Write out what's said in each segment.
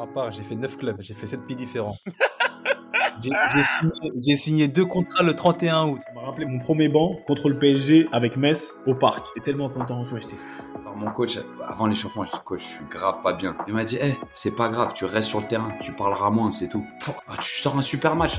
moi, à part, j'ai fait 9 clubs, j'ai fait 7 pays différents. J'ai signé, signé, deux contrats le 31 août. Ça m'a rappelé mon premier banc contre le PSG avec Metz au parc. J'étais tellement content, tu vois, j'étais fou. Alors mon coach, avant l'échauffement, je dis coach, je suis grave pas bien. Il m'a dit, hé, c'est pas grave, tu restes sur le terrain, tu parleras moins, c'est tout. Ah, tu sors un super match.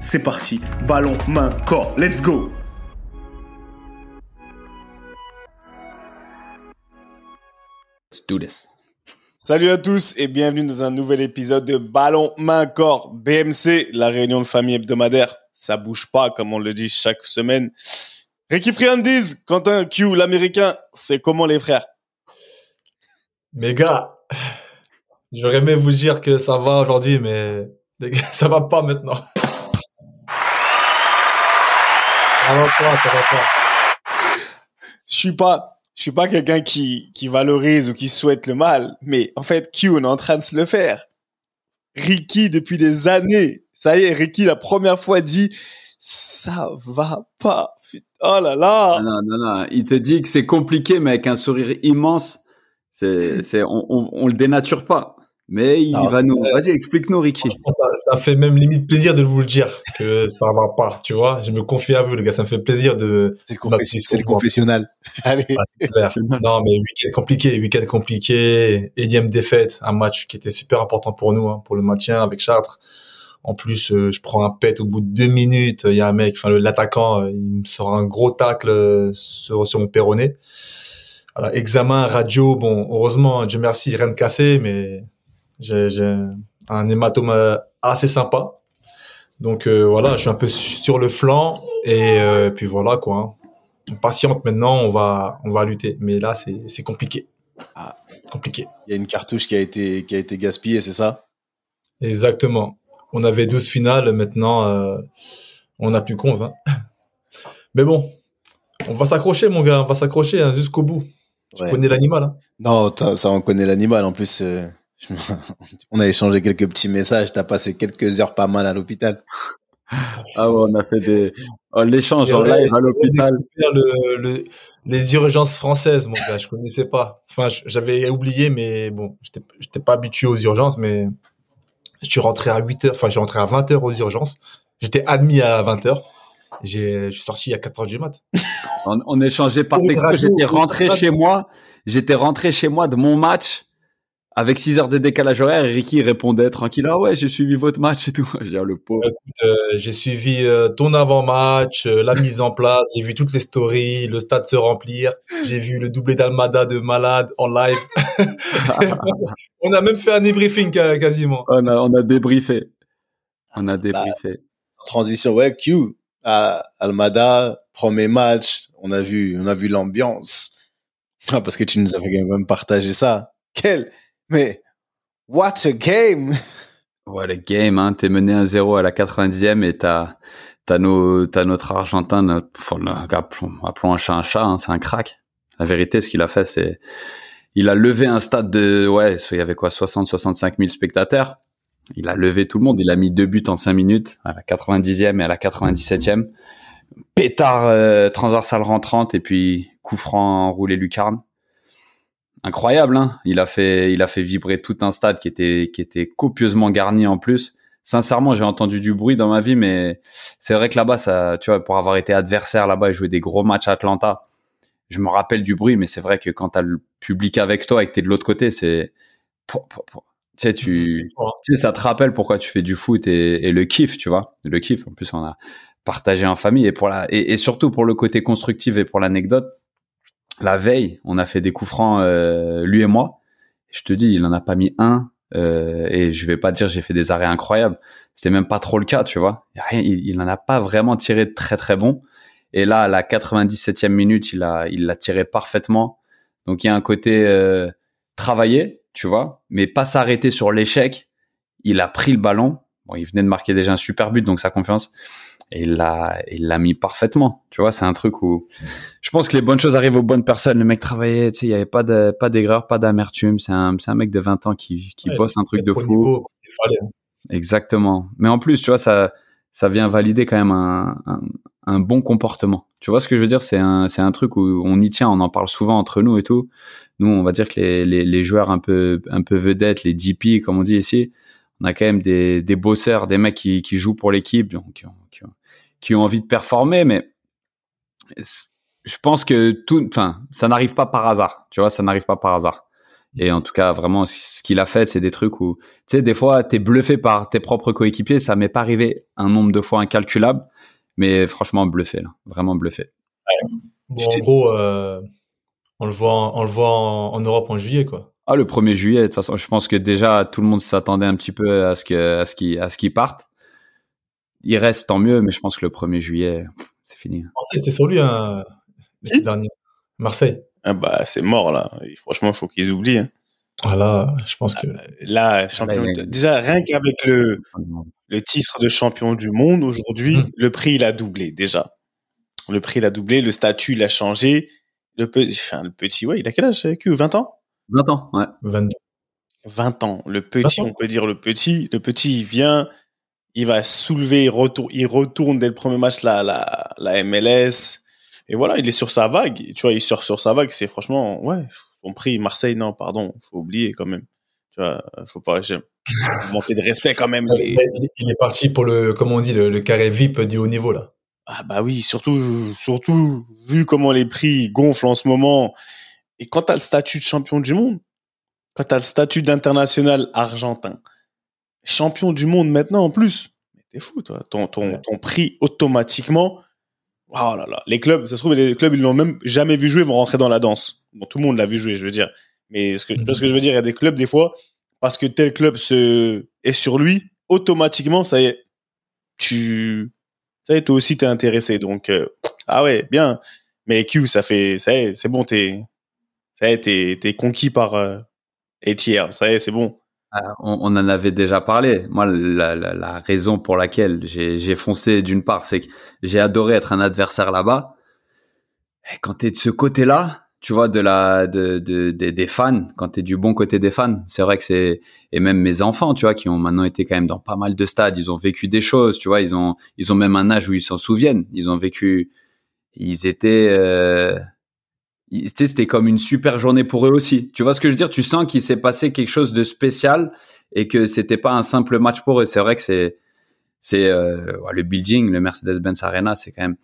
c'est parti. Ballon, main, corps. Let's go Let's do this. Salut à tous et bienvenue dans un nouvel épisode de Ballon, main, corps. BMC, la réunion de famille hebdomadaire. Ça bouge pas, comme on le dit chaque semaine. Ricky Friandise, Quentin Q, l'américain, c'est comment les frères? Mes gars, j'aurais aimé vous dire que ça va aujourd'hui, mais ça va pas maintenant. Je suis pas, je suis pas quelqu'un qui, qui valorise ou qui souhaite le mal, mais en fait, Q, on est en train de se le faire. Ricky, depuis des années, ça y est, Ricky, la première fois dit, ça va pas. Oh là là. Non, non, non, il te dit que c'est compliqué, mais avec un sourire immense. C'est, c'est, on, on, on le dénature pas. Mais il va nous. Vas-y, explique-nous, Ricky. Ça, ça, fait même limite plaisir de vous le dire que ça va pas, tu vois. Je me confie à vous, les gars. Ça me fait plaisir de. C'est le, c'est le confessionnel. Allez. Ah, non, mais week-end compliqué, week-end compliqué. Énième défaite, un match qui était super important pour nous, hein, pour le maintien avec Chartres. En plus, euh, je prends un pet au bout de deux minutes. Il y a un mec, enfin l'attaquant, euh, il me sort un gros tacle euh, sur, sur mon péroné. Voilà, examen radio, bon, heureusement, Dieu merci, rien de cassé, mais j'ai un hématome euh, assez sympa. Donc euh, voilà, je suis un peu sur le flanc et euh, puis voilà quoi. Hein. On patiente maintenant, on va on va lutter. Mais là c'est compliqué. Ah. Compliqué. Il y a une cartouche qui a été qui a été gaspillée, c'est ça? Exactement. On avait 12 finales, maintenant euh, on a plus qu'onze. Hein. Mais bon, on va s'accrocher mon gars, on va s'accrocher hein, jusqu'au bout. Tu connais l'animal hein? Non, ça on connaît l'animal en plus. On a échangé quelques petits messages. T'as passé quelques heures pas mal à l'hôpital. Ah ouais, on a fait des oh, l'échange en live à l'hôpital. Le, le, les urgences françaises, mon gars, je connaissais pas. Enfin, j'avais oublié, mais bon, j'étais, j'étais pas habitué aux urgences, mais je suis rentré à 8 heures. Enfin, je suis rentré à 20 heures aux urgences. J'étais admis à 20 heures. J'ai, je suis sorti à 4 heures du mat. on, on échangeait par texto. J'étais rentré chez moi. J'étais rentré chez moi de mon match avec 6 heures de décalage horaire, Ricky répondait tranquille, ah ouais, j'ai suivi votre match et tout. J'ai le pauvre. Euh, j'ai suivi euh, ton avant-match, euh, la mise en place, j'ai vu toutes les stories, le stade se remplir, j'ai vu le doublé d'Almada de malade en live. on a même fait un débriefing quasiment. On a, on a débriefé. On a bah, débriefé. transition, ouais, Q. Almada, premier match, on a vu, on a vu l'ambiance. Ah, parce que tu nous avais quand même partagé ça. Quel, mais, what a game! Ouais, le game, hein. T'es mené 1-0 à la 90e et t'as, t'as nos, t'as notre Argentin, notre, appelons, appelons un chat un chat, hein, c'est un crack. La vérité, ce qu'il a fait, c'est, il a levé un stade de, ouais, il y avait quoi, 60, 65 000 spectateurs. Il a levé tout le monde. Il a mis deux buts en 5 minutes, à la 90e et à la 97e. Pétard euh, transversal rentrante et puis coup franc roulé lucarne incroyable. Hein il a fait, il a fait vibrer tout un stade qui était, qui était copieusement garni en plus. Sincèrement, j'ai entendu du bruit dans ma vie, mais c'est vrai que là-bas, ça, tu vois, pour avoir été adversaire là-bas et jouer des gros matchs à Atlanta, je me rappelle du bruit, mais c'est vrai que quand t'as le public avec toi et que t'es de l'autre côté, c'est, tu sais, tu, tu sais, ça te rappelle pourquoi tu fais du foot et, et, le kiff, tu vois, le kiff. En plus, on a partagé en famille et pour la, et, et surtout pour le côté constructif et pour l'anecdote, la veille, on a fait des coups francs, euh, lui et moi. Je te dis, il en a pas mis un. Euh, et je vais pas dire j'ai fait des arrêts incroyables. C'était même pas trop le cas, tu vois. Il, il, en a pas vraiment tiré très très bon. Et là, à la 97e minute, il a, il l'a tiré parfaitement. Donc il y a un côté euh, travaillé, tu vois, mais pas s'arrêter sur l'échec. Il a pris le ballon. Il venait de marquer déjà un super but, donc sa confiance. Et il l'a, il l'a mis parfaitement. Tu vois, c'est un truc où je pense que les bonnes choses arrivent aux bonnes personnes. Le mec travaillait, tu sais, il y avait pas de, pas d'aigreur, pas d'amertume. C'est un, c'est un mec de 20 ans qui, qui Ouais, bosse un truc de fou. niveau, hein. Exactement. Mais en plus, tu vois, ça, ça vient valider quand même un, un, un bon comportement. Tu vois ce que je veux dire? C'est un, c'est un truc où on y tient, on en parle souvent entre nous et tout. Nous, on va dire que les, les, les joueurs un peu, un peu vedettes, les DP, comme on dit ici, on a quand même des, des bosseurs, des mecs qui, qui jouent pour l'équipe, donc qui ont, qui, ont, envie de performer, mais je pense que tout, enfin, ça n'arrive pas par hasard. Tu vois, ça n'arrive pas par hasard. Et en tout cas, vraiment, ce qu'il a fait, c'est des trucs où, tu sais, des fois, t'es bluffé par tes propres coéquipiers. Ça m'est pas arrivé un nombre de fois incalculable, mais franchement, bluffé, là. Vraiment bluffé. Bon, en gros, euh, on le voit, en- on le voit en, en Europe en juillet, quoi. Ah, le 1er juillet, de toute façon, je pense que déjà, tout le monde s'attendait un petit peu à ce que, à ce qu'il, à ce qu'il parte. Il reste, tant mieux, mais je pense que le 1er juillet, c'est fini. Marseille, c'était sur lui, hein, l'été dernier. Marseille. Ah bah, c'est mort, là. Et franchement, il faut qu'ils oublient. hein. Voilà, je pense que. Là, champion. a- Déjà, rien qu'avec le, le titre de champion du monde aujourd'hui, Mm. le prix il a doublé déjà. Le prix il a doublé, le statut il a changé. Le, pe- enfin, le petit, ouais, il a quel âge que 20 ans? 20 ans, ouais. 22. 20 ans. Le petit, 20 ans. on peut dire le petit. Le petit, il vient, il va soulever, il retourne, il retourne dès le premier match la, la, la MLS. Et voilà, il est sur sa vague. Et Tu vois, il sort sur sa vague. C'est franchement, ouais, son prix, Marseille, non, pardon, faut oublier quand même. Tu vois, faut pas, manquer de respect quand même. Il, il est parti pour le, comme on dit, le, le carré VIP du haut niveau, là. Ah bah oui, surtout, surtout vu comment les prix gonflent en ce moment. Et quand tu as le statut de champion du monde, quand tu as le statut d'international argentin, champion du monde maintenant en plus, t'es fou toi. Ton, ton, ton prix automatiquement, oh là là, les clubs, ça se trouve les clubs ils l'ont même jamais vu jouer, vont rentrer dans la danse. Bon, tout le monde l'a vu jouer, je veux dire. Mais ce que, ce je veux dire, il y a des clubs des fois parce que tel club se est sur lui, automatiquement ça y est, tu ça y est, toi aussi t'es intéressé. Donc euh, ah ouais, bien. Mais Q, ça fait ça y est, c'est bon, t'es ça y est, t'es t'es conquis par euh, ATL. Ça y est, c'est bon. Ah, On, on en avait déjà parlé. Moi, la, la, la raison pour laquelle j'ai foncé, d'une part, c'est que j'ai adoré être un adversaire là-bas. Et quand t'es de ce côté-là, tu vois, de la, de, de, des- fans, quand t'es du bon côté des fans, c'est vrai que c'est, et même mes enfants, tu vois, qui ont maintenant été quand même dans pas mal de stades, ils ont vécu des choses, tu vois, ils ont, ils ont même un âge où ils s'en souviennent. Ils ont vécu, ils étaient, euh, tu c'était comme une super journée pour eux aussi. Tu vois ce que je veux dire? Tu sens qu'il s'est passé quelque chose de spécial et que c'était pas un simple match pour eux. C'est vrai que c'est c'est euh, le building, le Mercedes-Benz Arena, c'est quand même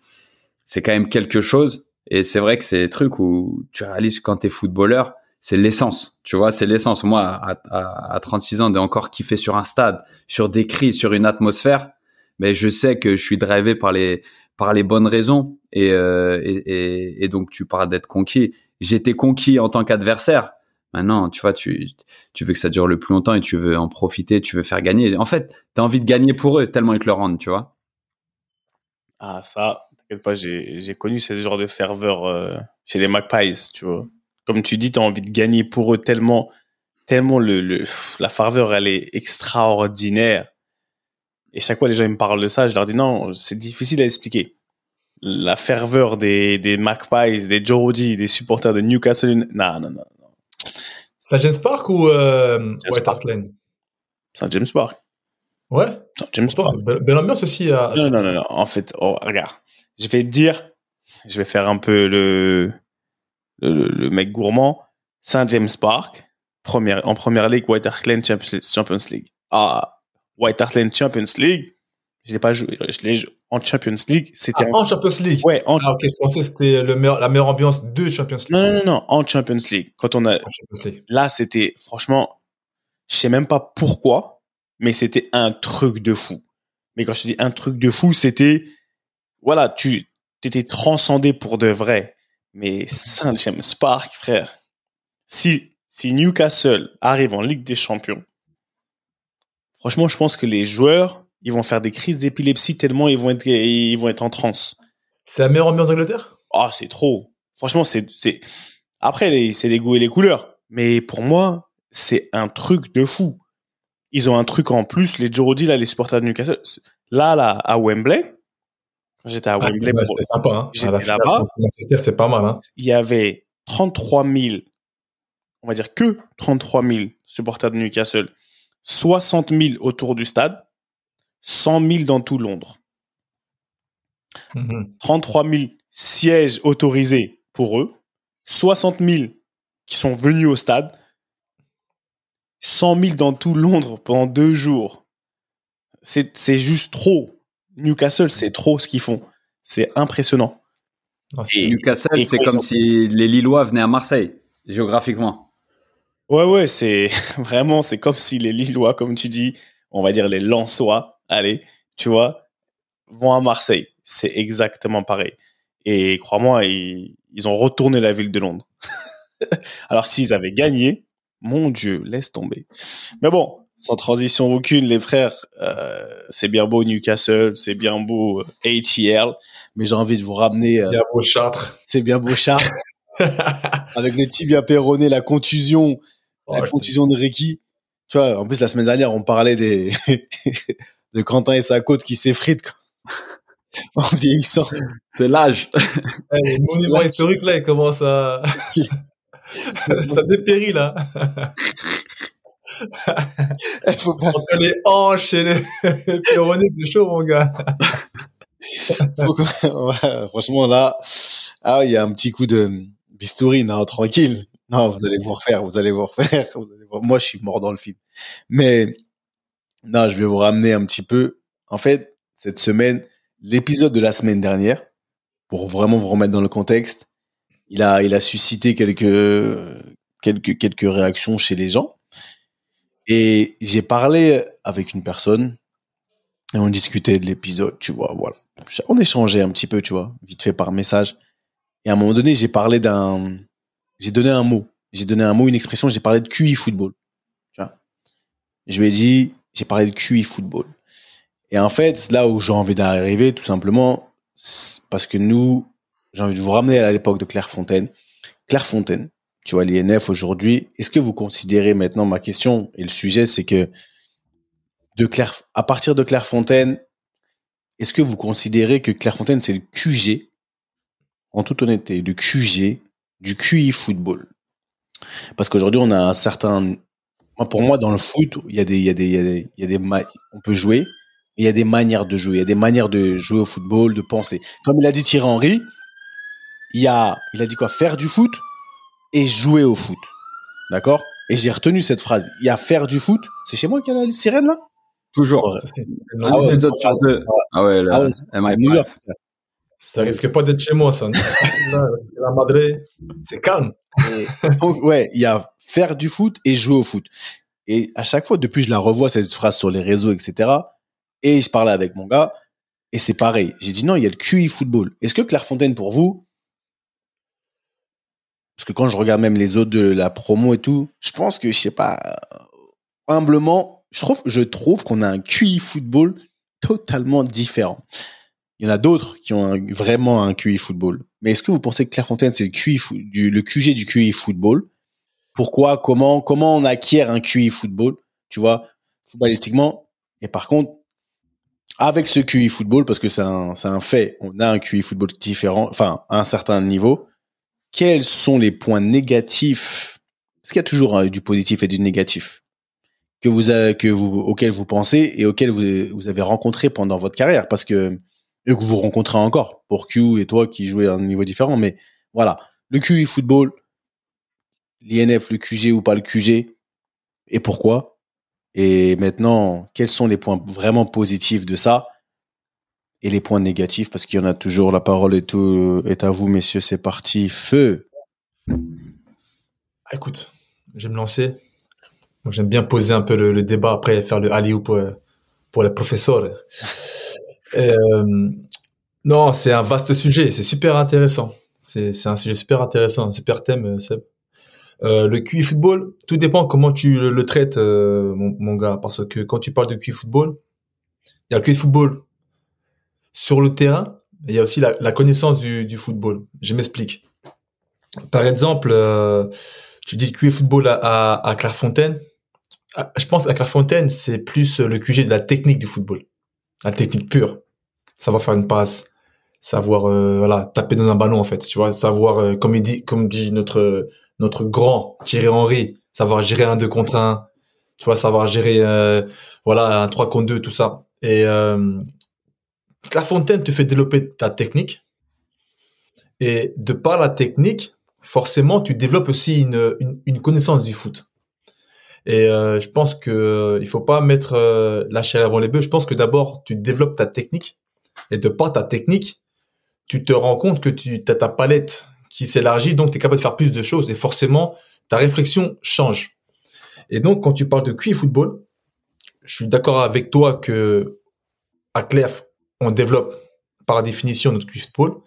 c'est quand même quelque chose. Et c'est vrai que c'est des trucs où tu réalises quand t'es footballeur, c'est l'essence. Tu vois, c'est l'essence. Moi, à, à, à 36 ans, de encore kiffer sur un stade, sur des cris, sur une atmosphère, mais je sais que je suis drivé par les par les bonnes raisons. Et, euh, et, donc, tu parles d'être conquis. J'étais conquis en tant qu'adversaire. Maintenant, tu vois, tu, tu veux que ça dure le plus longtemps et tu veux en profiter, tu veux faire gagner. En fait, tu as envie de gagner pour eux tellement ils te le rendent, tu vois. Ah ça, t'inquiète pas, j'ai connu ce genre de ferveur euh, chez les Magpies, tu vois. Comme tu dis, t'as envie de gagner pour eux tellement tellement le, le la ferveur elle est extraordinaire. Et chaque fois les gens ils me parlent de ça, je leur dis non, c'est difficile à expliquer. La ferveur des des Magpies, des Jordi, des supporters de Newcastle, non non non, C'est à James Park ou euh, White Park. Hart Lane? C'est un James Park. Ouais. C'est un James Park. Belle, belle ambiance aussi. À... Non, non, non, non. En fait, oh, regarde. Je vais te dire, je vais faire un peu le, le, le mec gourmand. Saint James Park, première, en première ligue, White Hart Lane Champions League. Ah, White Hart Lane Champions League, je l'ai pas joué, je l'ai joué en Champions League. C'était Ah, en, en Champions League. ouais, en, Ah, ok, je pensais que c'était le meilleur, la meilleure ambiance de Champions League. non, non, non, non, en Champions League. Quand on a, En Champions League. là, c'était, franchement, je sais même pas pourquoi, mais c'était un truc de fou. Mais quand je te dis un truc de fou, c'était, voilà, tu étais transcendé pour de vrai. Mais Saint James Park, frère, si, si Newcastle arrive en Ligue des Champions, franchement, je pense que les joueurs, ils vont faire des crises d'épilepsie tellement ils vont être, ils vont être en transe. C'est la meilleure ambiance d'Angleterre? Ah, c'est trop. Franchement, c'est, c'est, après, c'est les goûts et les couleurs. Mais pour moi, c'est un truc de fou. Ils ont un truc en plus, les Jordi, là, les supporters de Newcastle. Là, là, à Wembley, quand j'étais à Ah, Wembley, C'était sympa. Hein. j'étais là-bas. c'est pas mal. Hein. il y avait 33 000, on va dire que 33 000 supporters de Newcastle, 60 000 autour du stade, 100 000 dans tout Londres. Mhm. 33 000 sièges autorisés pour eux, 60 000 qui sont venus au stade, 100 000 dans tout Londres pendant deux jours. C'est juste trop. Newcastle, c'est trop ce qu'ils font. C'est impressionnant. C'est- Et- Newcastle, c'est comme si les Lillois venaient à Marseille, géographiquement. Ouais, ouais, c'est vraiment, c'est comme si les Lillois, comme tu dis, on va dire les Lensois, allez, tu vois, vont à Marseille. C'est exactement pareil. Et crois-moi, ils, ils ont retourné la ville de Londres. Alors s'ils avaient gagné, mon Dieu, laisse tomber. Mais bon, sans transition aucune, les frères, euh, c'est bien beau Newcastle, c'est bien beau euh, ATL. Mais j'ai envie de vous ramener. euh, a beau Chartres. c'est bien beau chat. avec le tibia péroné, la contusion, la contusion de Ricky. Tu vois, en plus, la semaine dernière, on parlait des de Quentin et sa côte qui s'effritent quoi. en vieillissant. C'est l'âge. Eh, les monuments Là, historiques, là, ils commencent à... ça dépérit, là. Il faut pas, Entre les hanches et les péronnés, c'est chaud, mon gars. ouais, franchement, là, ah, il y a un petit coup de bistouri, non, tranquille. Non, vous allez vous refaire, vous allez vous refaire. vous allez. Moi, je suis mort dans le film. Mais, non, je vais vous ramener un petit peu. En fait, cette semaine, l'épisode de la semaine dernière, pour vraiment vous remettre dans le contexte, il a, il a suscité quelques, quelques, quelques réactions chez les gens. Et j'ai parlé avec une personne et on discutait de l'épisode, tu vois, voilà. On échangeait un petit peu, tu vois, vite fait par message. Et à un moment donné, j'ai parlé d'un, j'ai donné un mot. J'ai donné un mot, une expression, j'ai parlé de QI football. Tu vois. Je lui ai dit, j'ai parlé de QI football. Et en fait, là où j'ai envie d'arriver, tout simplement, parce que nous, j'ai envie de vous ramener à l'époque de Clairefontaine. Clairefontaine, tu vois, l'INF aujourd'hui, est-ce que vous considérez maintenant, ma question et le sujet, c'est que de Claire, à partir de Clairefontaine, est-ce que vous considérez que Clairefontaine, c'est le QG, en toute honnêteté, le QG du QI football Parce qu'aujourd'hui, on a un certain. Pour moi, dans le foot, il y a des, il y a des, il y a des, il y a des ma- on peut jouer, et il y a des manières de jouer, il y a des manières de jouer au football, de penser. Comme il a dit Thierry Henry, il y a, il a dit quoi? Faire du foot et jouer au foot. D'accord? Et j'ai retenu cette phrase. Il y a faire du foot. C'est chez moi qu'il y a la sirène là? Toujours. Ouais. Ah ouais. Ah ouais, Ah ouais, Ça risque pas d'être chez moi, ça. La Madrid, c'est calme. Donc, ouais, il y a faire du foot et jouer au foot. Et à chaque fois, depuis, je la revois cette phrase sur les réseaux, etc. Et je parlais avec mon gars, et c'est pareil. J'ai dit non, il y a le QI football. Est-ce que Clairefontaine, pour vous, parce que quand je regarde même les autres de la promo et tout, je pense que, je sais pas, humblement, je trouve, je trouve qu'on a un QI football totalement différent. Il y en a d'autres qui ont vraiment un QI football. Mais est-ce que vous pensez que Clairefontaine, c'est le, QI du, le QG du QI football? Pourquoi? Comment Comment on acquiert un QI football? Tu vois, footballistiquement. Et par contre, avec ce QI football, parce que c'est un, un fait, on a un QI football différent, enfin, à un certain niveau. Quels sont les points négatifs? Parce qu'il y a toujours euh, du positif et du négatif que vous, que vous auquel vous pensez et auquel vous, vous avez rencontré pendant votre carrière, parce que et que vous rencontrez encore pour Q et toi qui jouez à un niveau différent. Mais voilà, le QI football, l'INF, le QG ou pas le QG, et pourquoi? Et maintenant, quels sont les points vraiment positifs de ça? Et les points négatifs Parce qu'il y en a toujours. La parole est, tout, est à vous, messieurs. C'est parti. Feu. Ah, écoute, je vais me lancer. J'aime bien poser un peu le, le débat après faire le alley pour, pour les professeurs. Euh, non, c'est un vaste sujet. C'est super intéressant. C'est un sujet super intéressant, un super thème, euh, Seb. Euh, le QI football, tout dépend comment tu le, traites, euh, mon, mon gars. Parce que quand tu parles de QI football, il y a le QI football sur le terrain, il y a aussi la, la connaissance du, du football. Je m'explique. Par exemple, euh, tu dis QI football à, à, à Clairefontaine. Ah, Je pense à Clairefontaine, c'est plus le QG de la technique du football, la technique pure. Savoir faire une passe, savoir euh, voilà taper dans un ballon en fait, tu vois, savoir euh, comme il dit, comme dit notre notre grand Thierry Henry, savoir gérer un 2 contre un, tu vois, savoir gérer euh, voilà un 3 contre 2, tout ça. Et euh, Clairefontaine te fait développer ta technique. Et de par la technique, forcément, tu développes aussi une, une, une connaissance du foot. Et euh, je pense que euh, il faut pas mettre euh, la chair avant les bœufs. Je pense que d'abord, tu développes ta technique. Et de par ta technique, tu te rends compte que tu as ta palette qui s'élargit, donc tu es capable de faire plus de choses. Et forcément, ta réflexion change. Et donc, quand tu parles de QI football, je suis d'accord avec toi que à Claire, on développe par définition notre QI football.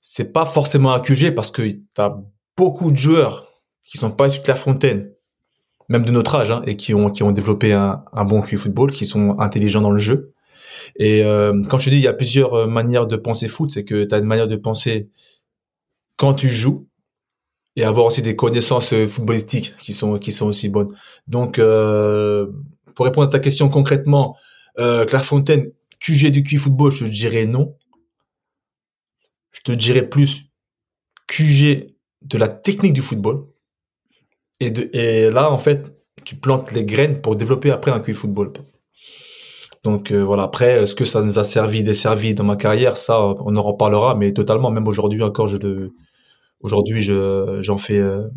C'est pas forcément un QG parce que tu as beaucoup de joueurs qui sont pas issus de Clairefontaine, même de notre âge, hein, et qui ont, qui ont développé un, un bon QI football, qui sont intelligents dans le jeu. Et euh, quand je te dis il y a plusieurs euh, manières de penser foot, c'est que tu as une manière de penser quand tu joues et avoir aussi des connaissances euh, footballistiques qui sont qui sont aussi bonnes. Donc euh, pour répondre à ta question concrètement, euh, Clairefontaine QG du QI football, je te dirais non. Je te dirais plus QG de la technique du football. Et, de, et là, en fait, tu plantes les graines pour développer après un QI football. Donc euh, voilà, après, est-ce que ça nous a servi, desservi dans ma carrière? Ça, on en reparlera, mais totalement, même aujourd'hui encore, je le... Aujourd'hui, je, j'en fais... euh,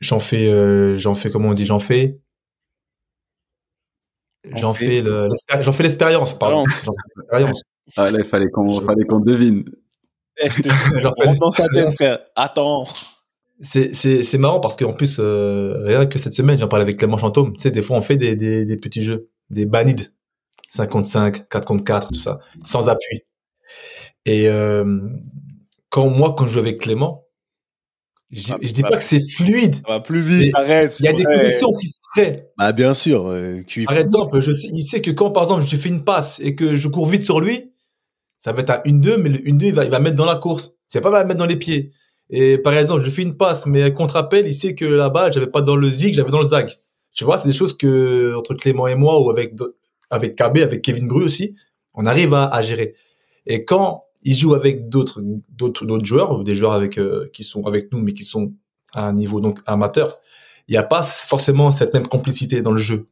J'en fais, euh, j'en fais, comment on dit, j'en fais... J'en fait. fais le- l'expéri- j'en fais l'expérience, pardon. J'en fais l'expérience. Ah, là, il fallait qu'on, fallait qu'on devine. Eh, je te J'en fais rentre dans sa tête, frère. Attends. C'est, c'est, c'est marrant parce qu'en plus, euh, rien que cette semaine, j'en parlais avec Clément Chantôme. Tu sais, des fois, on fait des, des, des petits jeux, des banides. 5 contre 5, 4 contre 4, tout ça, sans appui. Et euh, quand moi, quand je joue avec Clément, je, Ah, je dis bah, pas que c'est fluide. Ça va plus vite. Arrête. Il y a des connexions qui se créent. Bah, bien sûr. euh, exemple, je sais, il sait que quand, par exemple, je fais une passe et que je cours vite sur lui, ça va être un 1-2, mais le 1-2, il va, il va mettre dans la course. C'est pas mal de mettre dans les pieds. Et par exemple, je fais une passe, mais contre-appel, il sait que balle, j'avais pas dans le zig, j'avais dans le zag. Tu vois, c'est des choses que, entre Clément et moi, ou avec, avec KB, avec Kevin Bru aussi, on arrive à, à gérer. Et quand il joue avec d'autres, d'autres, d'autres joueurs, ou des joueurs avec, euh, qui sont avec nous, mais qui sont à un niveau, donc, amateur, il n'y a pas forcément cette même complicité dans le jeu.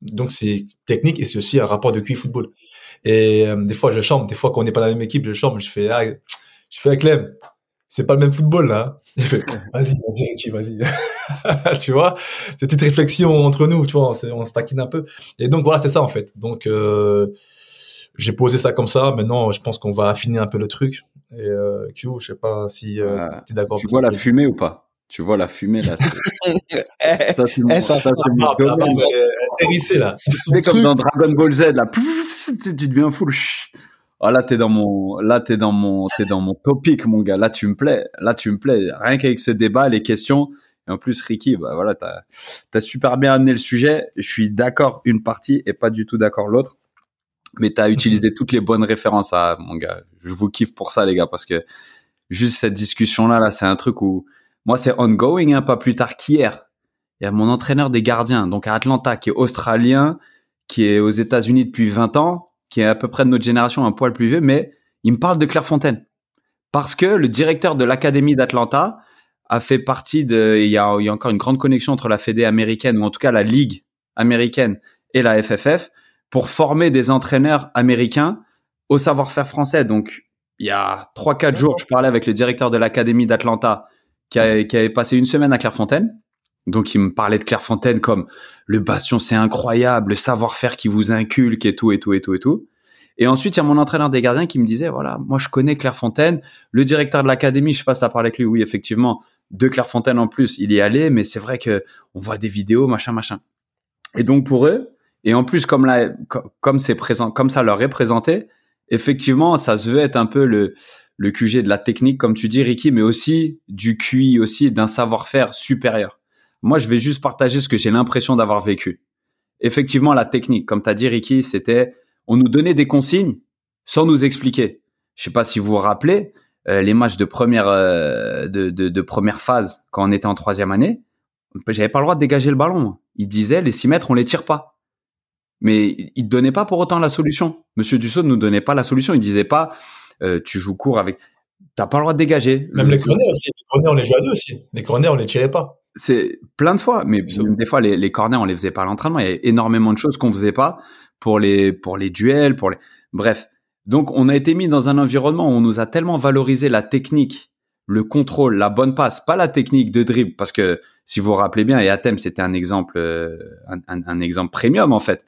Donc c'est technique et c'est aussi un rapport de QI football. Et euh, des fois je chambre, des fois quand on n'est pas dans la même équipe, je chambre, je fais ah, je fais avec Clem, c'est pas le même football là. hein. Il fait vas-y, vas-y Ricky, vas-y. tu vois, c'est une petite réflexion entre nous, tu vois, on, se- on se taquine un peu. Et donc voilà, c'est ça en fait. Donc euh, j'ai posé ça comme ça. Maintenant, je pense qu'on va affiner un peu le truc. Et euh, Q, je sais pas si euh, tu es d'accord. Tu vois la fumée ou pas? Tu vois la fumée là Eh, Ça, c'est Eh, ça ça, c'est là. c'est comme dans Dragon Ball Z là. Tu deviens full. Ah là t'es dans mon, là t'es dans mon, t'es dans mon topic mon gars. Là tu me plais, là tu me plais. Rien qu'avec ce débat, les questions. Et en plus Ricky, bah voilà, t'as, t'as super bien amené le sujet. Je suis d'accord une partie et pas du tout d'accord l'autre. Mais t'as utilisé toutes les bonnes références à mon gars. Je vous kiffe pour ça les gars parce que juste cette discussion là, là c'est un truc où moi c'est ongoing, hein, pas plus tard qu'hier. Il y a mon entraîneur des gardiens, donc à Atlanta, qui est australien, qui est aux États-Unis depuis 20 ans, qui est à peu près de notre génération, un poil plus vieux, mais il me parle de Clairefontaine. Parce que le directeur de l'Académie d'Atlanta a fait partie de, il y a, encore une grande connexion entre la Fédé américaine, ou en tout cas la Ligue américaine et la FFF, pour former des entraîneurs américains au savoir-faire français. Donc, il y a trois, quatre jours, je parlais avec le directeur de l'Académie d'Atlanta, qui avait passé une semaine à Clairefontaine. Donc, il me parlait de Clairefontaine comme le bastion, c'est incroyable, le savoir-faire qui vous inculque et tout, et tout, et tout, et tout. Et ensuite, il y a mon entraîneur des gardiens qui me disait, voilà, moi, je connais Clairefontaine. Le directeur de l'académie, je sais pas si t'as avec lui. Oui, effectivement, de Clairefontaine en plus, il y est allé, mais c'est vrai que on voit des vidéos, machin, machin. Et donc, pour eux, et en plus, comme comme c'est présent, comme ça leur est présenté, effectivement, ça se veut être un peu le, le QG de la technique, comme tu dis, Ricky, mais aussi du QI, aussi d'un savoir-faire supérieur. Moi, je vais juste partager ce que j'ai l'impression d'avoir vécu. Effectivement, la technique, comme tu as dit, Ricky, c'était, on nous donnait des consignes sans nous expliquer. Je sais pas si vous vous rappelez, euh, les matchs de première, euh, de, de, de, première phase, quand on était en troisième année, j'avais pas le droit de dégager le ballon. Il disait, les 6 mètres, on les tire pas. Mais il ne donnait pas pour autant la solution. Monsieur Dussault ne nous donnait pas la solution. Il disait pas, euh, tu joues court avec. T'as pas le droit de dégager. Même les corners aussi. Les corners, on les jouait à deux aussi. Les corners, on les tirait pas. C'est plein de fois, mais des fois les, les corners, on les faisait pas à l'entraînement. Il y a énormément de choses qu'on faisait pas pour les pour les duels, pour les. Bref. Donc on a été mis dans un environnement où on nous a tellement valorisé la technique, le contrôle, la bonne passe, pas la technique de dribble, parce que si vous vous rappelez bien, et Athème c'était un exemple, euh, un, un, un exemple premium en fait.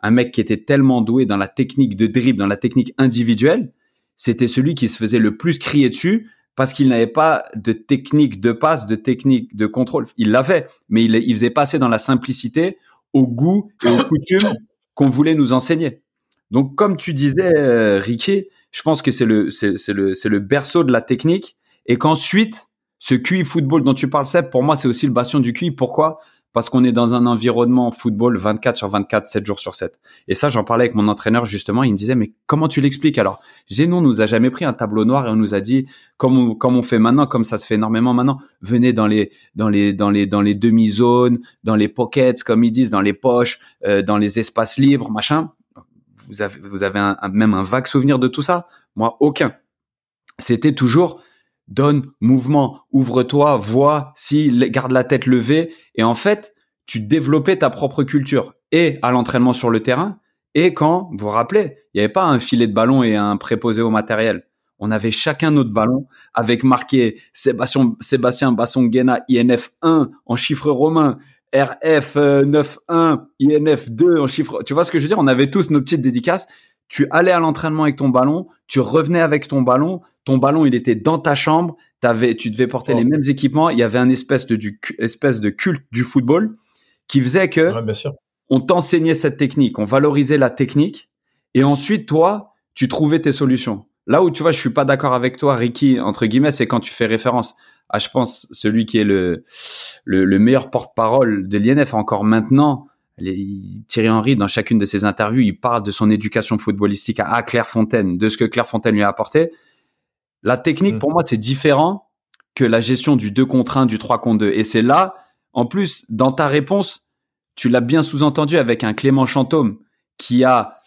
Un mec qui était tellement doué dans la technique de dribble, dans la technique individuelle, c'était celui qui se faisait le plus crier dessus parce qu'il n'avait pas de technique de passe, de technique de contrôle. Il l'avait, mais il, faisait passer dans la simplicité, au goût et aux coutumes qu'on voulait nous enseigner. Donc, comme tu disais, euh, Ricky, je pense que c'est le berceau de la technique et qu'ensuite, ce QI football dont tu parles, Seb, pour moi, c'est aussi le bastion du QI. Pourquoi? Parce qu'on est dans un environnement football 24 sur 24, 7 jours sur 7. Et ça, j'en parlais avec mon entraîneur justement, il me disait, mais comment tu l'expliques? Alors J'ai nous, on nous a jamais pris un tableau noir et on nous a dit, comme on, comme on fait maintenant, comme ça se fait énormément maintenant, venez dans les, dans les, dans les, dans les demi-zones, dans les pockets, comme ils disent, dans les poches, euh, dans les espaces libres, machin. Vous avez, vous avez même un vague souvenir de tout ça? Moi, aucun. C'était toujours, donne mouvement, ouvre-toi, vois, si, garde la tête levée. Et en fait, tu développais ta propre culture et à l'entraînement sur le terrain et quand, vous vous rappelez, il n'y avait pas un filet de ballon et un préposé au matériel. On avait chacun notre ballon avec marqué Sébastien, Sébastien Basson-Guena INF 1 en chiffre romain, RF 91, INF 2 en chiffre. Tu vois ce que je veux dire? On avait tous nos petites dédicaces. Tu allais à l'entraînement avec ton ballon, tu revenais avec ton ballon, ton ballon il était dans ta chambre, avais, tu devais porter les mêmes équipements, il y avait un espèce de, du, espèce de culte du football qui faisait que on t'enseignait cette technique, on valorisait la technique, et ensuite toi, tu trouvais tes solutions. Là où tu vois, je suis pas d'accord avec toi, Ricky, entre guillemets, c'est quand tu fais référence à, je pense, celui qui est le, le, le meilleur porte-parole de l'INF encore maintenant, Thierry Henry, dans chacune de ses interviews, il parle de son éducation footballistique à Clairefontaine, de ce que Clairefontaine lui a apporté. La technique, mm. pour moi, c'est différent que la gestion du 2 contre 1, du 3 contre 2. Et c'est là, en plus, dans ta réponse, tu l'as bien sous-entendu avec un Clément Chantôme qui a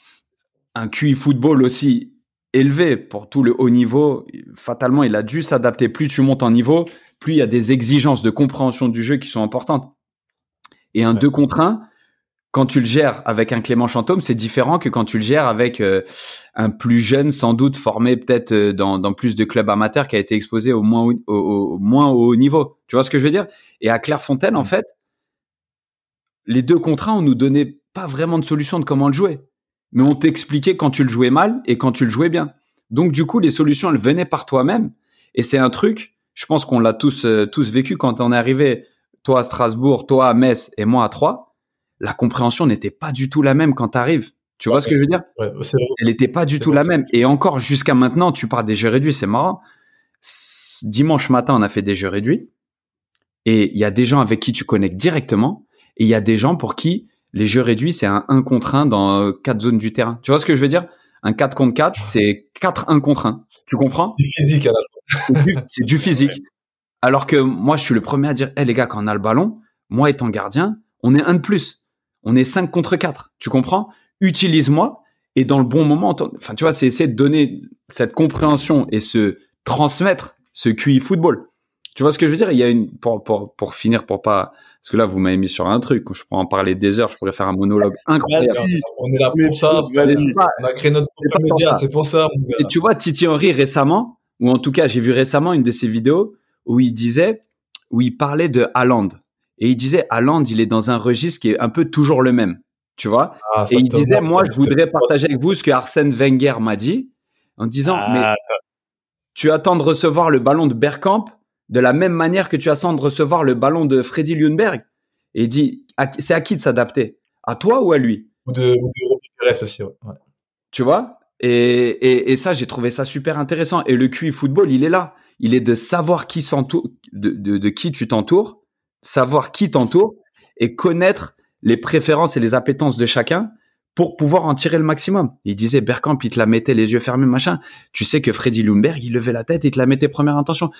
un QI football aussi élevé pour tout le haut niveau. Fatalement, il a dû s'adapter. Plus tu montes en niveau, plus il y a des exigences de compréhension du jeu qui sont importantes. Et un 2 contre 1, quand tu le gères avec un Clément Chantôme, c'est différent que quand tu le gères avec euh, un plus jeune, sans doute formé peut-être euh, dans, dans, plus de clubs amateurs, qui a été exposé au moins au, au, moins au haut niveau. Tu vois ce que je veux dire? Et à Clairefontaine, en mm. fait, les deux contrats, on nous donnait pas vraiment de solution de comment le jouer, mais on t'expliquait quand tu le jouais mal et quand tu le jouais bien. Donc du coup, les solutions, elles venaient par toi-même. Et c'est un truc, je pense qu'on l'a tous euh, tous vécu quand on est arrivé, toi à Strasbourg, toi à Metz et moi à Troyes la compréhension n'était pas du tout la même quand tu arrives. Tu vois ce que je veux dire? Elle n'était pas du tout la même. Et encore jusqu'à maintenant, tu parles des jeux réduits, c'est marrant. Dimanche matin, on a fait des jeux réduits. Et il y a des gens avec qui tu connectes directement. Et il y a des gens pour qui les jeux réduits, c'est un 1 contre 1 dans quatre zones du terrain. Tu vois ce que je veux dire? Un 4 contre 4, c'est 4 1 contre 1. Tu comprends? Du physique à la fin. C'est du, physique. Alors que moi, je suis le premier à dire, hé eh, les gars, quand on a le ballon, moi étant gardien, on est un de plus on est 5 contre 4. Tu comprends? Utilise-moi et dans le bon moment, enfin, tu vois, c'est essayer de donner cette compréhension et se transmettre ce QI football. Tu vois ce que je veux dire? Il y a une pour, pour, pour finir pour pas parce que là vous m'avez mis sur un truc. Je pourrais en parler des heures. Je pourrais faire un monologue incroyable. On est là pour ça. on a créé notre propre média. C'est pour ça. Et tu vois Titi Henry récemment, ou en tout cas j'ai vu récemment une de ses vidéos où il disait, où il parlait de Haaland et il disait Haaland, il est dans un registre qui est un peu toujours le même, tu vois? Ah, et il disait moi, je voudrais partager avec vous ce que Arsène Wenger m'a dit en disant ah, mais tu attends de recevoir le ballon de Bergkamp de la même manière que tu attends de recevoir le ballon de Freddy Lundberg. Et il dit c'est à qui de s'adapter? À toi ou à lui? Ou de, ou de aussi. Ouais. Tu vois? Et, et, et ça, j'ai trouvé ça super intéressant. Et le QI football, il est là. Il est de savoir qui s'entoure, de, de, de qui tu t'entoures, savoir qui t'entoure et connaître les préférences et les appétences de chacun pour pouvoir en tirer le maximum. Il disait Bergkamp, il te la mettait les yeux fermés, machin. Tu sais que Freddy Lumberg, il levait la tête il te la mettait première intention.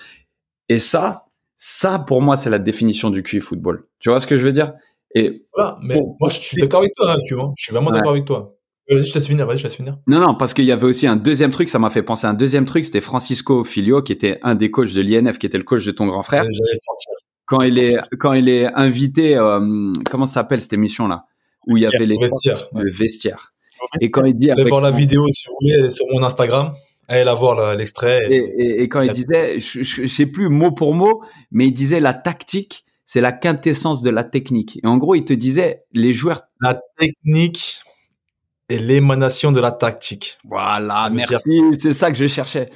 Et ça, ça pour moi, c'est la définition du QI football. Tu vois ce que je veux dire? Et voilà, mais moi je suis d'accord avec toi, hein, tu vois. Je suis vraiment d'accord avec toi. Vas-y, je te laisse finir, vas-y, je te laisse finir. Non, non, parce qu'il y avait aussi un deuxième truc, ça m'a fait penser à un deuxième truc, c'était Francisco Filio, qui était un des coachs de l'INF, qui était le coach de ton grand frère. J'allais sortir. Quand il est, quand il est invité, euh, comment ça s'appelle cette émission-là? Où il y avait les, Le vestiaire. ouais. le vestiaire. Et quand il dit Allez voir la son- vidéo si vous voulez, est sur mon Instagram. Allez la voir, là, l'extrait. et, et, et quand il disait, je, je, je sais plus mot pour mot, mais il disait la tactique, c'est la quintessence de la technique. Et en gros, il te disait, les joueurs, La technique et l'émanation de la tactique. voilà, merci, c'est ça que je cherchais.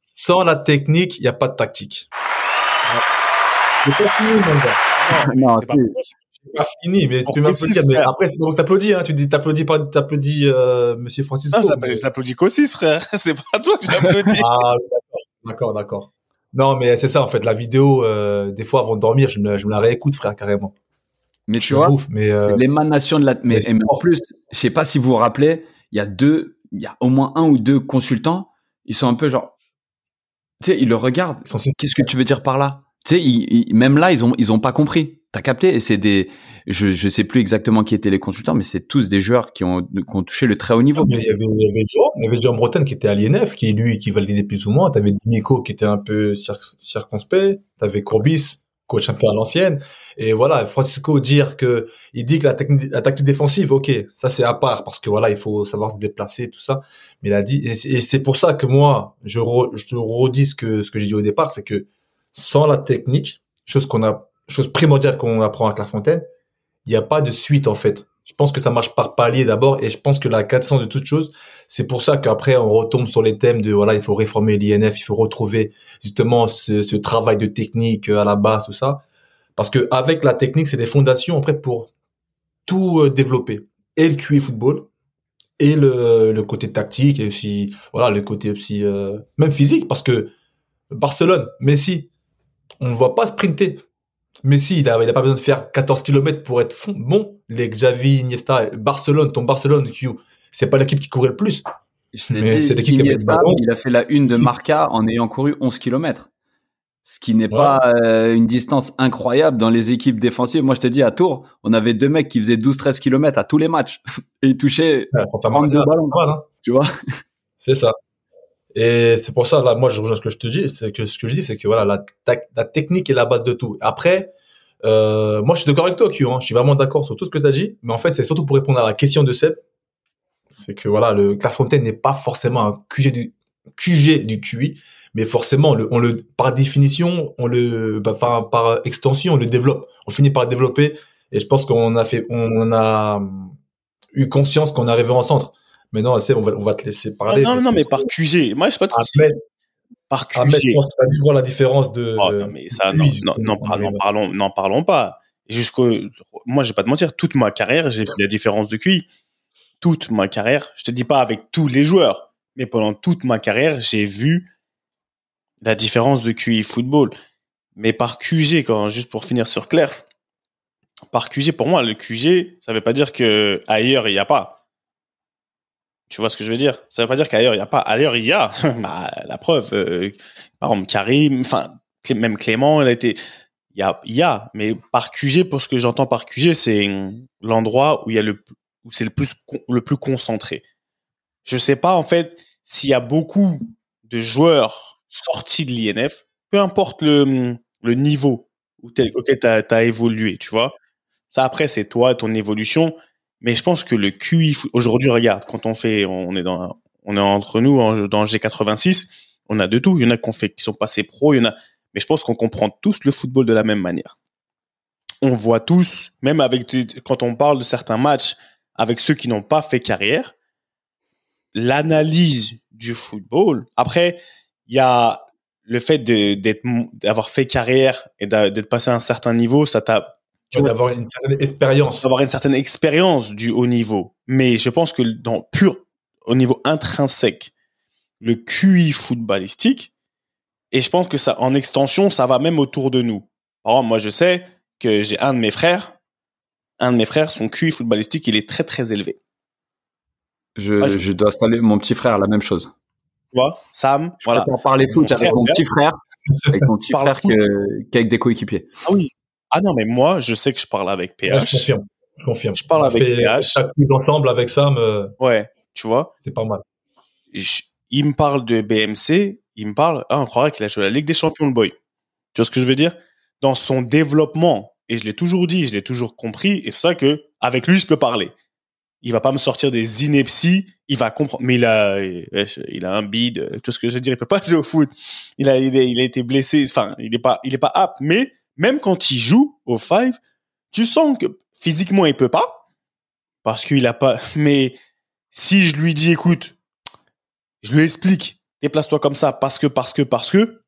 Sans la technique, il n'y a pas de tactique. C'est pas fini, mon gars. Non, c'est pas si. C'est pas fini, mais tu peux m'applaudir. Mais après, c'est donc t'applaudis, hein. Tu dis, t'applaudis pas, t'applaudis, euh, monsieur Francisco. Ah, j'appelle- j'applaudis qu'aussi, frère. C'est pas toi que j'applaudis. Ah, oui, d'accord, d'accord, d'accord. Non, mais c'est ça, en fait, la vidéo, euh, des fois, avant de dormir, je me, je me la réécoute, frère, carrément. Mais tu vois, mais, euh, c'est l'émanation de la, mais, mais et mais en plus, je sais pas si vous vous rappelez, il y a deux, il y a au moins un ou deux consultants, ils sont un peu genre, tu sais, ils le regardent. Qu'est-ce que tu veux dire par là? Tu sais, ils, ils- même là, ils ont, ils ont pas compris. T'as capté? Et c'est des, je, je sais plus exactement qui étaient les consultants, mais c'est tous des joueurs qui ont, qui ont touché le très haut niveau. Mais il y avait, il y avait Jérôme, il y avait Jérôme Breton qui était à l'INF, qui lui, qui validait plus ou moins. T'avais Dimico qui était un peu cir- circonspect. T'avais Courbis, coach un peu à l'ancienne. Et voilà, Francisco dire que, il dit que la technique, la tactique défensive, ok, ça c'est à part parce que voilà, il faut savoir se déplacer, tout ça. Mais il a dit, et c'est- pour ça que moi, je, re- je redis ce que, ce que j'ai dit au départ, c'est que sans la technique, chose qu'on a, chose primordiale qu'on apprend à Clairefontaine, il n'y a pas de suite en fait. Je pense que ça marche par palier d'abord et je pense que la quintessence de toute chose, c'est pour ça qu'après on retombe sur les thèmes de voilà, il faut réformer l'INF, il faut retrouver justement ce, ce travail de technique euh, à la base, tout ça. Parce que avec la technique, c'est des fondations après pour tout euh, développer. Et le QI football, et le, le côté tactique, et aussi voilà le côté aussi euh, même physique, parce que Barcelone, Messi, on ne voit pas sprinter. Messi, il a, il a pas besoin de faire 14 km pour être fond- bon. Les Xavi, Iniesta, Barcelone, ton Barcelone, Q, c'est pas l'équipe qui courait le plus. Je Mais c'est l'équipe qui a mis le ballon. il a fait la une de Marca en ayant couru 11 km. Ce qui n'est Ouais. pas euh, une distance incroyable dans les équipes défensives. Moi, je te dis, à Tours, on avait deux mecs qui faisaient 12-13 km à tous les matchs. Et ils touchaient, Ouais, faut pas mal, 32 ballons. mal, hein. tu vois? C'est ça. Et c'est pour ça, là, moi, je rejoins ce que je te dis, c'est que ce que je dis, c'est que voilà, la, la technique est la base de tout. Après, euh, moi, je suis d'accord avec toi, Q, hein. je suis vraiment d'accord sur tout ce que tu as dit, mais en fait, c'est surtout pour répondre à la question de Seb. C'est que voilà, le Clairefontaine n'est pas forcément un QG du, QG du QI, mais forcément, on le, on le, par définition, on le, bah, par extension, on le développe. On finit par le développer, et je pense qu'on a fait, on a hum, eu conscience qu'on arrivait en centre. Mais non, on va, on va te laisser parler. non, non, mais par QG. Moi, je sais pas de souci. Par QG. pense que t'as dû voir la différence de. Oh, non, mais ça, non, non, non, parlons, parlons, n'en parlons pas. Jusqu'au, moi, je vais pas te mentir, toute ma carrière, j'ai vu la différence de QI. Toute ma carrière, je te dis pas avec tous les joueurs, mais pendant toute ma carrière, j'ai vu la différence de QI football. Mais par QG, quand, juste pour finir sur Claire, par QG, pour moi, le QG, ça veut pas dire que ailleurs il y a pas. Tu vois ce que je veux dire? Ça veut pas dire qu'ailleurs il y a pas. Ailleurs il y a. Bah, la preuve, euh, par exemple Karim, enfin même Clément, il a été. Il y a, y a, mais par QG, pour ce que j'entends par QG, c'est l'endroit où il y a le, où c'est le plus, le plus concentré. Je sais pas en fait s'il y a beaucoup de joueurs sortis de l'INF, peu importe le, niveau auquel tu as, évolué, tu vois. Ça après c'est toi, ton évolution, mais je pense que le QI aujourd'hui regarde quand on fait, on est dans, on est entre nous en- dans G86, on a de tout. Il y en a qu'on fait qui sont passés pro, il y en a mais je pense qu'on comprend tous le football de la même manière. On voit tous, même avec quand on parle de certains matchs avec ceux qui n'ont pas fait carrière, l'analyse du football. Après, il y a le fait d'avoir fait carrière et d'être passé à un certain niveau, ça t'a vois, d'avoir une certaine expérience. d'avoir une certaine expérience du haut niveau. Mais je pense que dans pur au niveau intrinsèque le QI footballistique. Et je pense que ça, en extension, ça va même autour de nous. Par exemple, moi, je sais que j'ai un de mes frères, un de mes frères, son QI footballistique, il est très, très élevé. Je, Ah, je- je dois saluer mon petit frère, la même chose. Tu vois, Sam, Je voilà. parler foot Mon avec mon petit frère, avec mon petit frère qu'avec des coéquipiers. Ah oui. Ah non, mais moi, je sais que je parle avec Ouais, je PH. confirme. Je confirme. Je parle On avec fait PH. Chaque ensemble avec Sam, euh, Ouais, tu vois. c'est pas mal. je- il me parle de BMC, il me parle, ah, on croirait qu'il a joué à la Ligue des Champions, le boy. Tu vois ce que je veux dire? Dans son développement, et je l'ai toujours dit, je l'ai toujours compris, et c'est pour ça que avec lui, je peux parler. Il va pas me sortir des inepties, il va comprendre. Mais il a, il a un bide, tout ce que je veux dire, il peut pas jouer au foot. Il a, il a, il a été blessé, enfin, il est pas, il est pas apte. Mais même quand il joue au five, tu sens que physiquement il peut pas, parce qu'il a pas. Mais si je lui dis, écoute, je lui explique, déplace-toi comme ça parce que, parce que, parce que,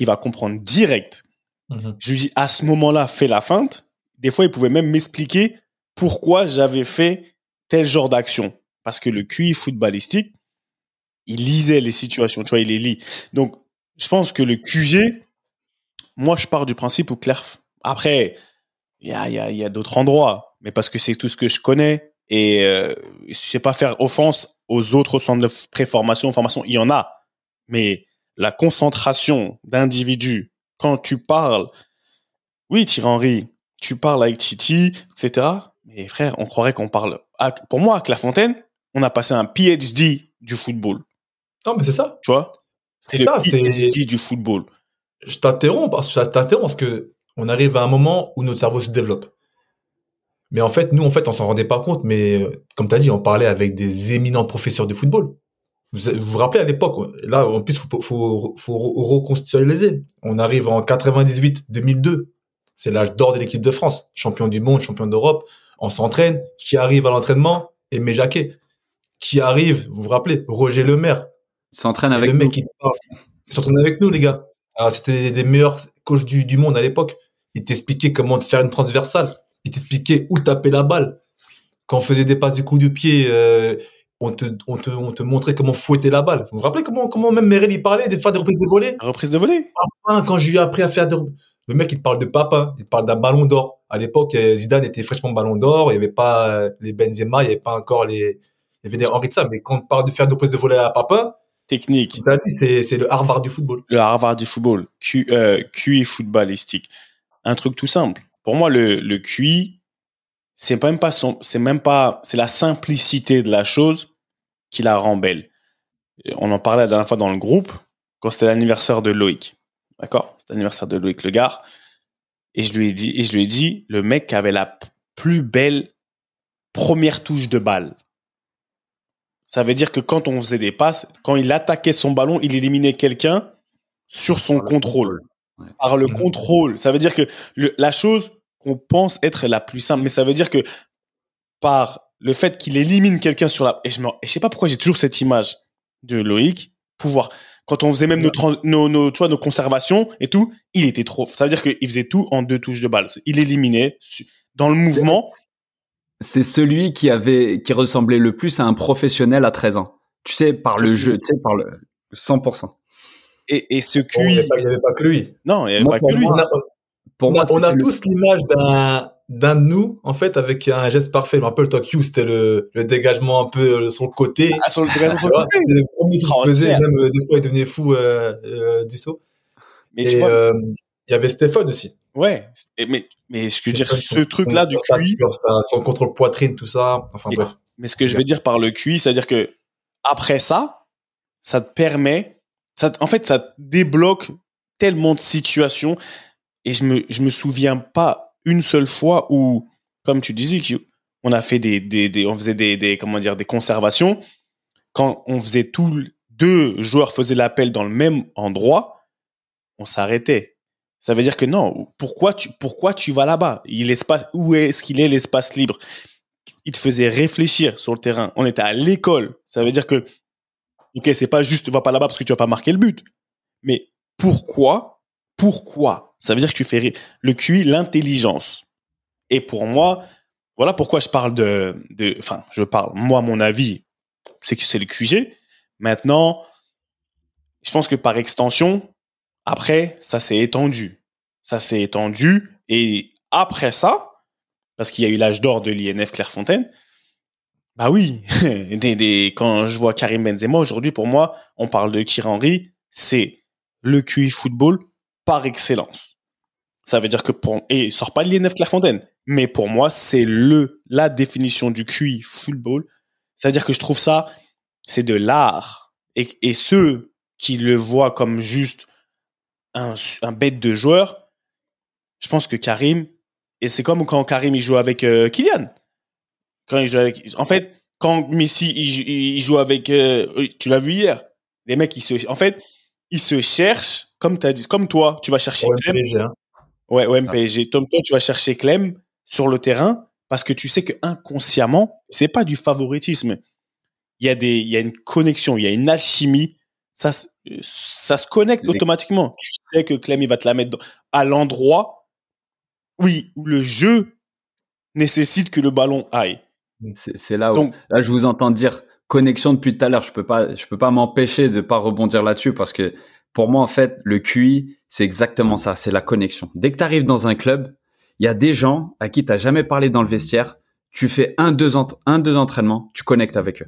il va comprendre direct. Mhm. Je lui dis, à ce moment-là, fais la feinte. Des fois, il pouvait même m'expliquer pourquoi j'avais fait tel genre d'action. Parce que le QI footballistique, il lisait les situations, tu vois, il les lit. Donc, je pense que le QG, moi, je pars du principe où Claire, après, il y a, il y a, il y a d'autres endroits, mais parce que c'est tout ce que je connais et euh, je sais pas faire offense aux autres centres de préformation, formation, il y en a. Mais la concentration d'individus, quand tu parles, oui, Thierry Henry, tu parles avec Titi, etc. Mais frère, on croirait qu'on parle. à- pour moi, à Clairefontaine, on a passé un PhD du football. Non, mais c'est ça. Tu vois? C'est ça, c'est- PhD du football. Je t'interromps parce, je t'interromps parce que on arrive à un moment où notre cerveau se développe. Mais en fait, nous, en fait, on s'en rendait pas compte, mais euh, comme tu as dit, on parlait avec des éminents professeurs de football. Vous vous, vous rappelez à l'époque, là, en plus, faut, faut, faut. On arrive en 98-2002. C'est l'âge d'or de l'équipe de France. Champion du monde, champion d'Europe. On s'entraîne. Qui arrive à l'entraînement? Aimé Jacquet. Qui arrive? Vous vous rappelez? Roger Lemaire. S'entraîne avec le nous. mec, parle. Il s'entraîne avec nous, les gars. Ah, c'était des meilleurs coachs du, du monde à l'époque. Il t'expliquait comment te faire une transversale. Il t'expliquait où taper la balle. Quand on faisait des passes du coup de pied, euh, on te, on te, on te montrait comment fouetter la balle. Vous vous rappelez comment, comment même Merel, il parlait des fois des reprises de volée? Reprise de volée? Quand j'ai appris à faire des... Le mec, il te parle de papa. Il te parle d'un ballon d'or. À l'époque, euh, Zidane était fraîchement ballon d'or. Il n'y avait pas euh, les Benzema, il n'y avait pas encore les, il y avait des Henri de ça. Mais quand on te parle de faire des reprises de volée à papa, Technique. c'est, le Harvard du football. le Harvard du football, Q, euh, QI footballistique. Un truc tout simple. Pour moi, le, le QI, c'est même pas c'est même pas, c'est la simplicité de la chose qui la rend belle. Et On en parlait la dernière fois dans le groupe, quand c'était l'anniversaire de Loïc. D'accord? C'était l'anniversaire de Loïc Le Gars. Et je lui ai dit, et je lui ai dit, le mec qui avait la plus belle première touche de balle. Ça veut dire que quand on faisait des passes, quand il attaquait son ballon, il éliminait quelqu'un sur son Par le contrôle. Par le Mhm. contrôle. Ça veut dire que le- la chose qu'on pense être la plus simple, mais ça veut dire que par le fait qu'il élimine quelqu'un sur la... Et je, me... et je sais pas pourquoi j'ai toujours cette image de Loïc, pouvoir... Quand on faisait même nos, trans- nos, nos, tu vois, nos conservations et tout, il était trop... Ça veut dire qu'il faisait tout en deux touches de balle. Il éliminait dans le mouvement. C'est celui qui avait, qui ressemblait le plus à un professionnel à 13 ans. Tu sais, par le jeu, tu sais, par le 100%. Et, et ce Bon, il n'y QI... avait, pas- il y avait pas que lui. non, il n'y avait Moi, pas que lui. On a, Pour on moi, a, on a tous l'image d'un d'un de nous, en fait, avec un geste parfait. Je me rappelle, toi, Q, c'était le, le dégagement un peu euh, sur le côté. Ah, sur le, sur Tu le côté. Le premier faisait. Même, euh, des fois, il devenait fou euh, euh, du saut. Mais Et tu vois, euh, il y avait Stéphane aussi. Ouais. Et- mais, mais ce que je veux dire, ce truc-là du sa- Son contrôle poitrine, tout ça. Enfin, Et- bref. Mais ce que je veux dire par le QI, c'est-à-dire que après ça, ça te permet, ça, en fait, ça te débloque tellement de situations. Et je me, je me souviens pas une seule fois où, comme tu disais, on a fait des, des, des- on faisait des, des, comment dire, des conservations. Quand on faisait tous deux joueurs faisaient l'appel dans le même endroit, on s'arrêtait. Ça veut dire que non, pourquoi tu, pourquoi tu vas là-bas? Il l'espace, où est-ce qu'il est l'espace libre? il te faisait réfléchir sur le terrain. On était à l'école. Ça veut dire que, ok, c'est pas juste, va pas là-bas parce que tu vas pas marquer le but. Mais pourquoi, pourquoi? Ça veut dire que tu fais le QI, l'intelligence. Et pour moi, voilà pourquoi je parle de, de, enfin, je parle, moi, mon avis, c'est que c'est le QG. Maintenant, je pense que par extension, après, ça s'est étendu. Ça s'est étendu. Et après ça, parce qu'il y a eu l'âge d'or de l'INF Clairefontaine, bah oui, des, des, quand je vois Karim Benzema aujourd'hui, pour moi, on parle de Thierry Henry, c'est le QI football par excellence. Ça veut dire que pour et il sort pas de l'INF Clairefontaine, mais pour moi, c'est le la définition du QI football. Ça veut dire que je trouve ça, c'est de l'art. Et, et ceux qui le voient comme juste un, un bête de joueur, je pense que Karim, et c'est comme quand Karim il joue avec euh, Kylian. Quand il joue avec, en fait, quand Messi il, il joue avec, euh, tu l'as vu hier, les mecs ils se, en fait, ils se cherchent comme as dit, comme toi, tu vas chercher Clem. Hein. Ouais, ouais, MPG. Comme toi, tu vas chercher Clem sur le terrain parce que tu sais que inconsciemment, c'est pas du favoritisme. Il y a des, il y a une connexion, il y a une alchimie. Ça, ça se connecte automatiquement. Tu sais que Clem, il va te la mettre à l'endroit, oui, où le jeu nécessite que le ballon aille. C'est là où, Donc, là, je vous entends dire connexion depuis tout à l'heure. Je peux pas, je peux pas m'empêcher de pas rebondir là-dessus parce que pour moi, en fait, le QI, c'est exactement ça. C'est la connexion. Dès que tu arrives dans un club, il y a des gens à qui tu jamais parlé dans le vestiaire. Tu fais un, deux, un, deux entraînements, tu connectes avec eux.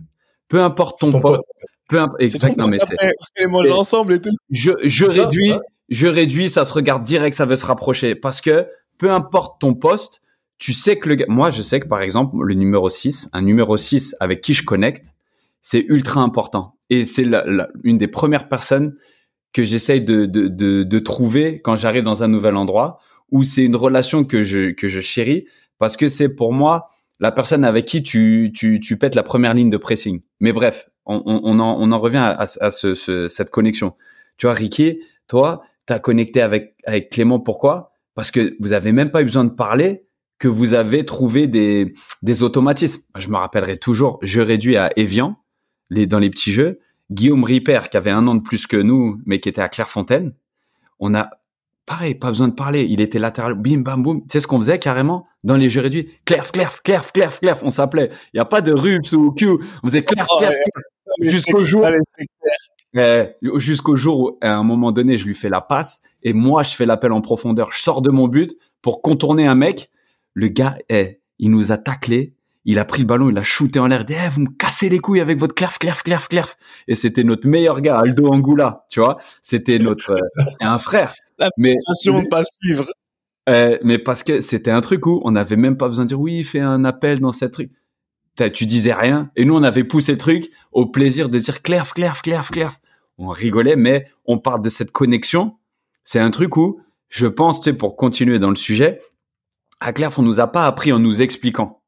Peu importe ton, poste, peu importe, exactement, mais c'est, ensemble et tout. Je, je réduis, je réduis, ça se regarde direct, ça veut se rapprocher parce que peu importe ton poste, tu sais que le gars, moi, je sais que par exemple, le numéro 6, un numéro 6 avec qui je connecte, c'est ultra important. Et c'est une des premières personnes que j'essaye de, de, de, de, trouver quand j'arrive dans un nouvel endroit, où c'est une relation que je, que je chéris, parce que c'est pour moi la personne avec qui tu, tu, tu pètes la première ligne de pressing. Mais bref, on, on, en, on en revient à, à ce, ce, cette connexion. Tu vois, Ricky, toi, as connecté avec, avec Clément, pourquoi? Parce que vous avez même pas eu besoin de parler, que vous avez trouvé des, des automatismes. Je me rappellerai toujours, je réduis à Evian, les, dans les petits jeux, Guillaume Ripper, qui avait un an de plus que nous, mais qui était à Clairefontaine, on a, pareil, pas besoin de parler, il était latéral, bim, bam, boum. Tu sais ce qu'on faisait carrément? Dans les jeux réduits Claire, Claire, Claire, Claire, Claire, on s'appelait. Il n'y a pas de Rups ou Q, on faisait Claire, Claire, Jusqu'au jour, jusqu'au jour où, à un moment donné, je lui fais la passe et moi, je fais l'appel en profondeur. Je sors de mon but pour contourner un mec. Le gars, eh, il nous a taclé il a pris le ballon, il a shooté en l'air, dit eh, vous me cassez les couilles avec votre clerf, clerf, clerf, clerf. Et c'était notre meilleur gars, Aldo Angula, tu vois. C'était notre euh, un frère. La mais de pas suivre. Euh, mais parce que c'était un truc où on n'avait même pas besoin de dire oui, fais un appel dans cette truc. Tu disais rien. Et nous, on avait poussé le truc au plaisir de dire clerf, clerf, clerf, clerf. On rigolait, mais on parle de cette connexion. C'est un truc où, je pense, tu sais, pour continuer dans le sujet, à Clerf, on nous a pas appris en nous expliquant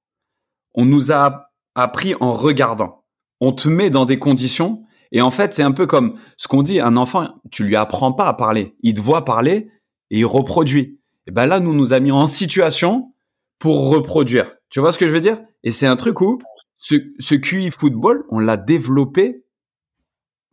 on nous a appris en regardant. On te met dans des conditions et en fait, c'est un peu comme ce qu'on dit, un enfant, tu lui apprends pas à parler. Il te voit parler et il reproduit. Et ben là, nous nous a mis en situation pour reproduire. Tu vois ce que je veux dire? Et c'est un truc où ce, ce QI football, on l'a développé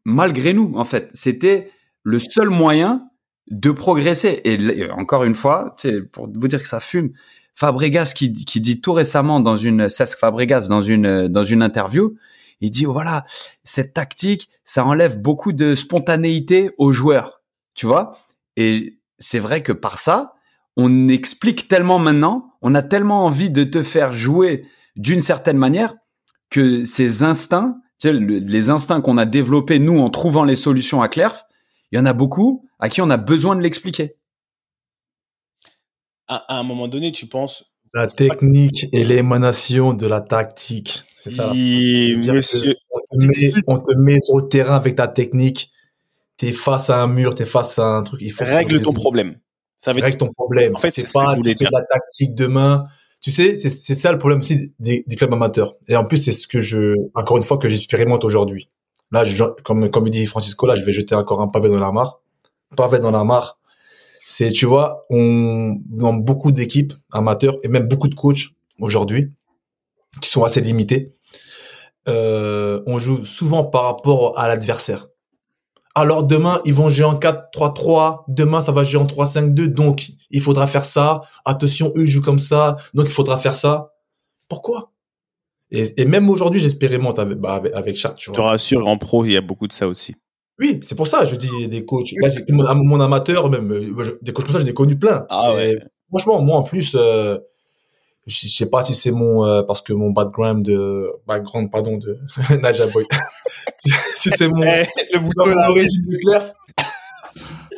malgré nous, en fait. C'était le seul moyen de progresser. Et encore une fois, pour vous dire que ça fume, Fabregas qui, qui dit tout récemment dans une Cesc Fabregas dans une dans une interview, il dit voilà cette tactique ça enlève beaucoup de spontanéité aux joueurs, tu vois Et c'est vrai que par ça on explique tellement maintenant, on a tellement envie de te faire jouer d'une certaine manière que ces instincts, tu sais, les instincts qu'on a développés nous en trouvant les solutions à Clerf, il y en a beaucoup à qui on a besoin de l'expliquer à, un moment donné, tu penses. La technique et l'émanation de la tactique. C'est ça. monsieur. On te, met, sur le terrain avec ta technique. T'es face à un mur, t'es face à un truc. Il faut règle ton problème. Ça veut règle ton problème. En fait, c'est pas que la tactique demain. Tu sais, c'est ça le problème aussi des, clubs amateurs. Et en plus, c'est ce que je, encore une fois, que j'expérimente aujourd'hui. Là, comme, comme dit Francisco, là, je vais jeter encore un pavé dans la mare. Pavé dans la mare c'est, tu vois, on, dans beaucoup d'équipes amateurs et même beaucoup de coachs aujourd'hui, qui sont assez limités, euh, on joue souvent par rapport à l'adversaire. Alors demain, ils vont jouer en 4-3-3, demain ça va jouer en 3-5-2, donc il faudra faire ça. Attention, eux jouent comme ça, donc il faudra faire ça. Pourquoi? Et, et même aujourd'hui, j'expérimente avec, bah, avec, tu Je te vois. rassure, en pro, il y a beaucoup de ça aussi. Oui, c'est pour ça, je dis des coachs. Là, j'ai mon, mon amateur, même, euh, je- des coachs comme ça, j'en ai connu plein. Ah ouais. Et franchement, moi, en plus, euh, je sais pas si c'est mon, euh, parce que mon background de, background, pardon, de Naja Boy. si c'est mon, Eh, le bouton là, origine de Claire.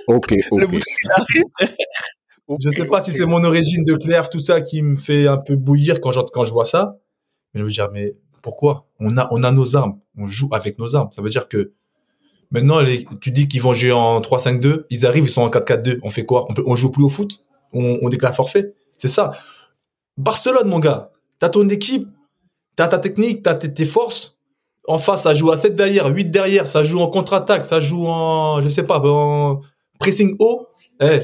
Ok, le ok. bouton. Je sais pas si c'est mon origine de Claire, tout ça qui me fait un peu bouillir quand je, quand je vois ça. Mais je veux dire, mais pourquoi? On a, on a nos armes. On joue avec nos armes. Ça veut dire que maintenant, les, tu dis qu'ils vont jouer en 3-5-2. Ils arrivent, ils sont en 4-4-2. On fait quoi? On, peut, on joue plus au foot? On, on déclare forfait? C'est ça. Barcelone, mon gars. T'as ton équipe. T'as ta technique, t'as tes, tes forces. En face, ça joue à 7 derrière, 8 derrière. Ça joue en contre-attaque. Ça joue en, je sais pas, en pressing haut. Eh,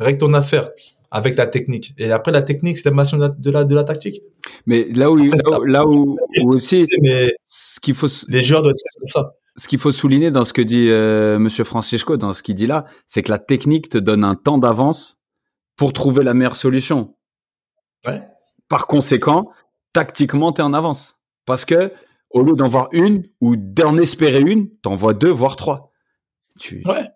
règle ton affaire avec ta technique. Et après, la technique, c'est l'émation de la, de la, de la tactique. Mais là où, là où, là où- où aussi, Mais ce qu'il faut, les joueurs doivent être comme ça. ce qu'il faut souligner dans ce que dit euh, Monsieur Francisco, dans ce qu'il dit là, c'est que la technique te donne un temps d'avance pour trouver la meilleure solution. Ouais. Par conséquent, tactiquement, tu es en avance. Parce que au lieu d'en voir une ou d'en espérer une, t'en vois deux, voire trois. Tu, Ouais.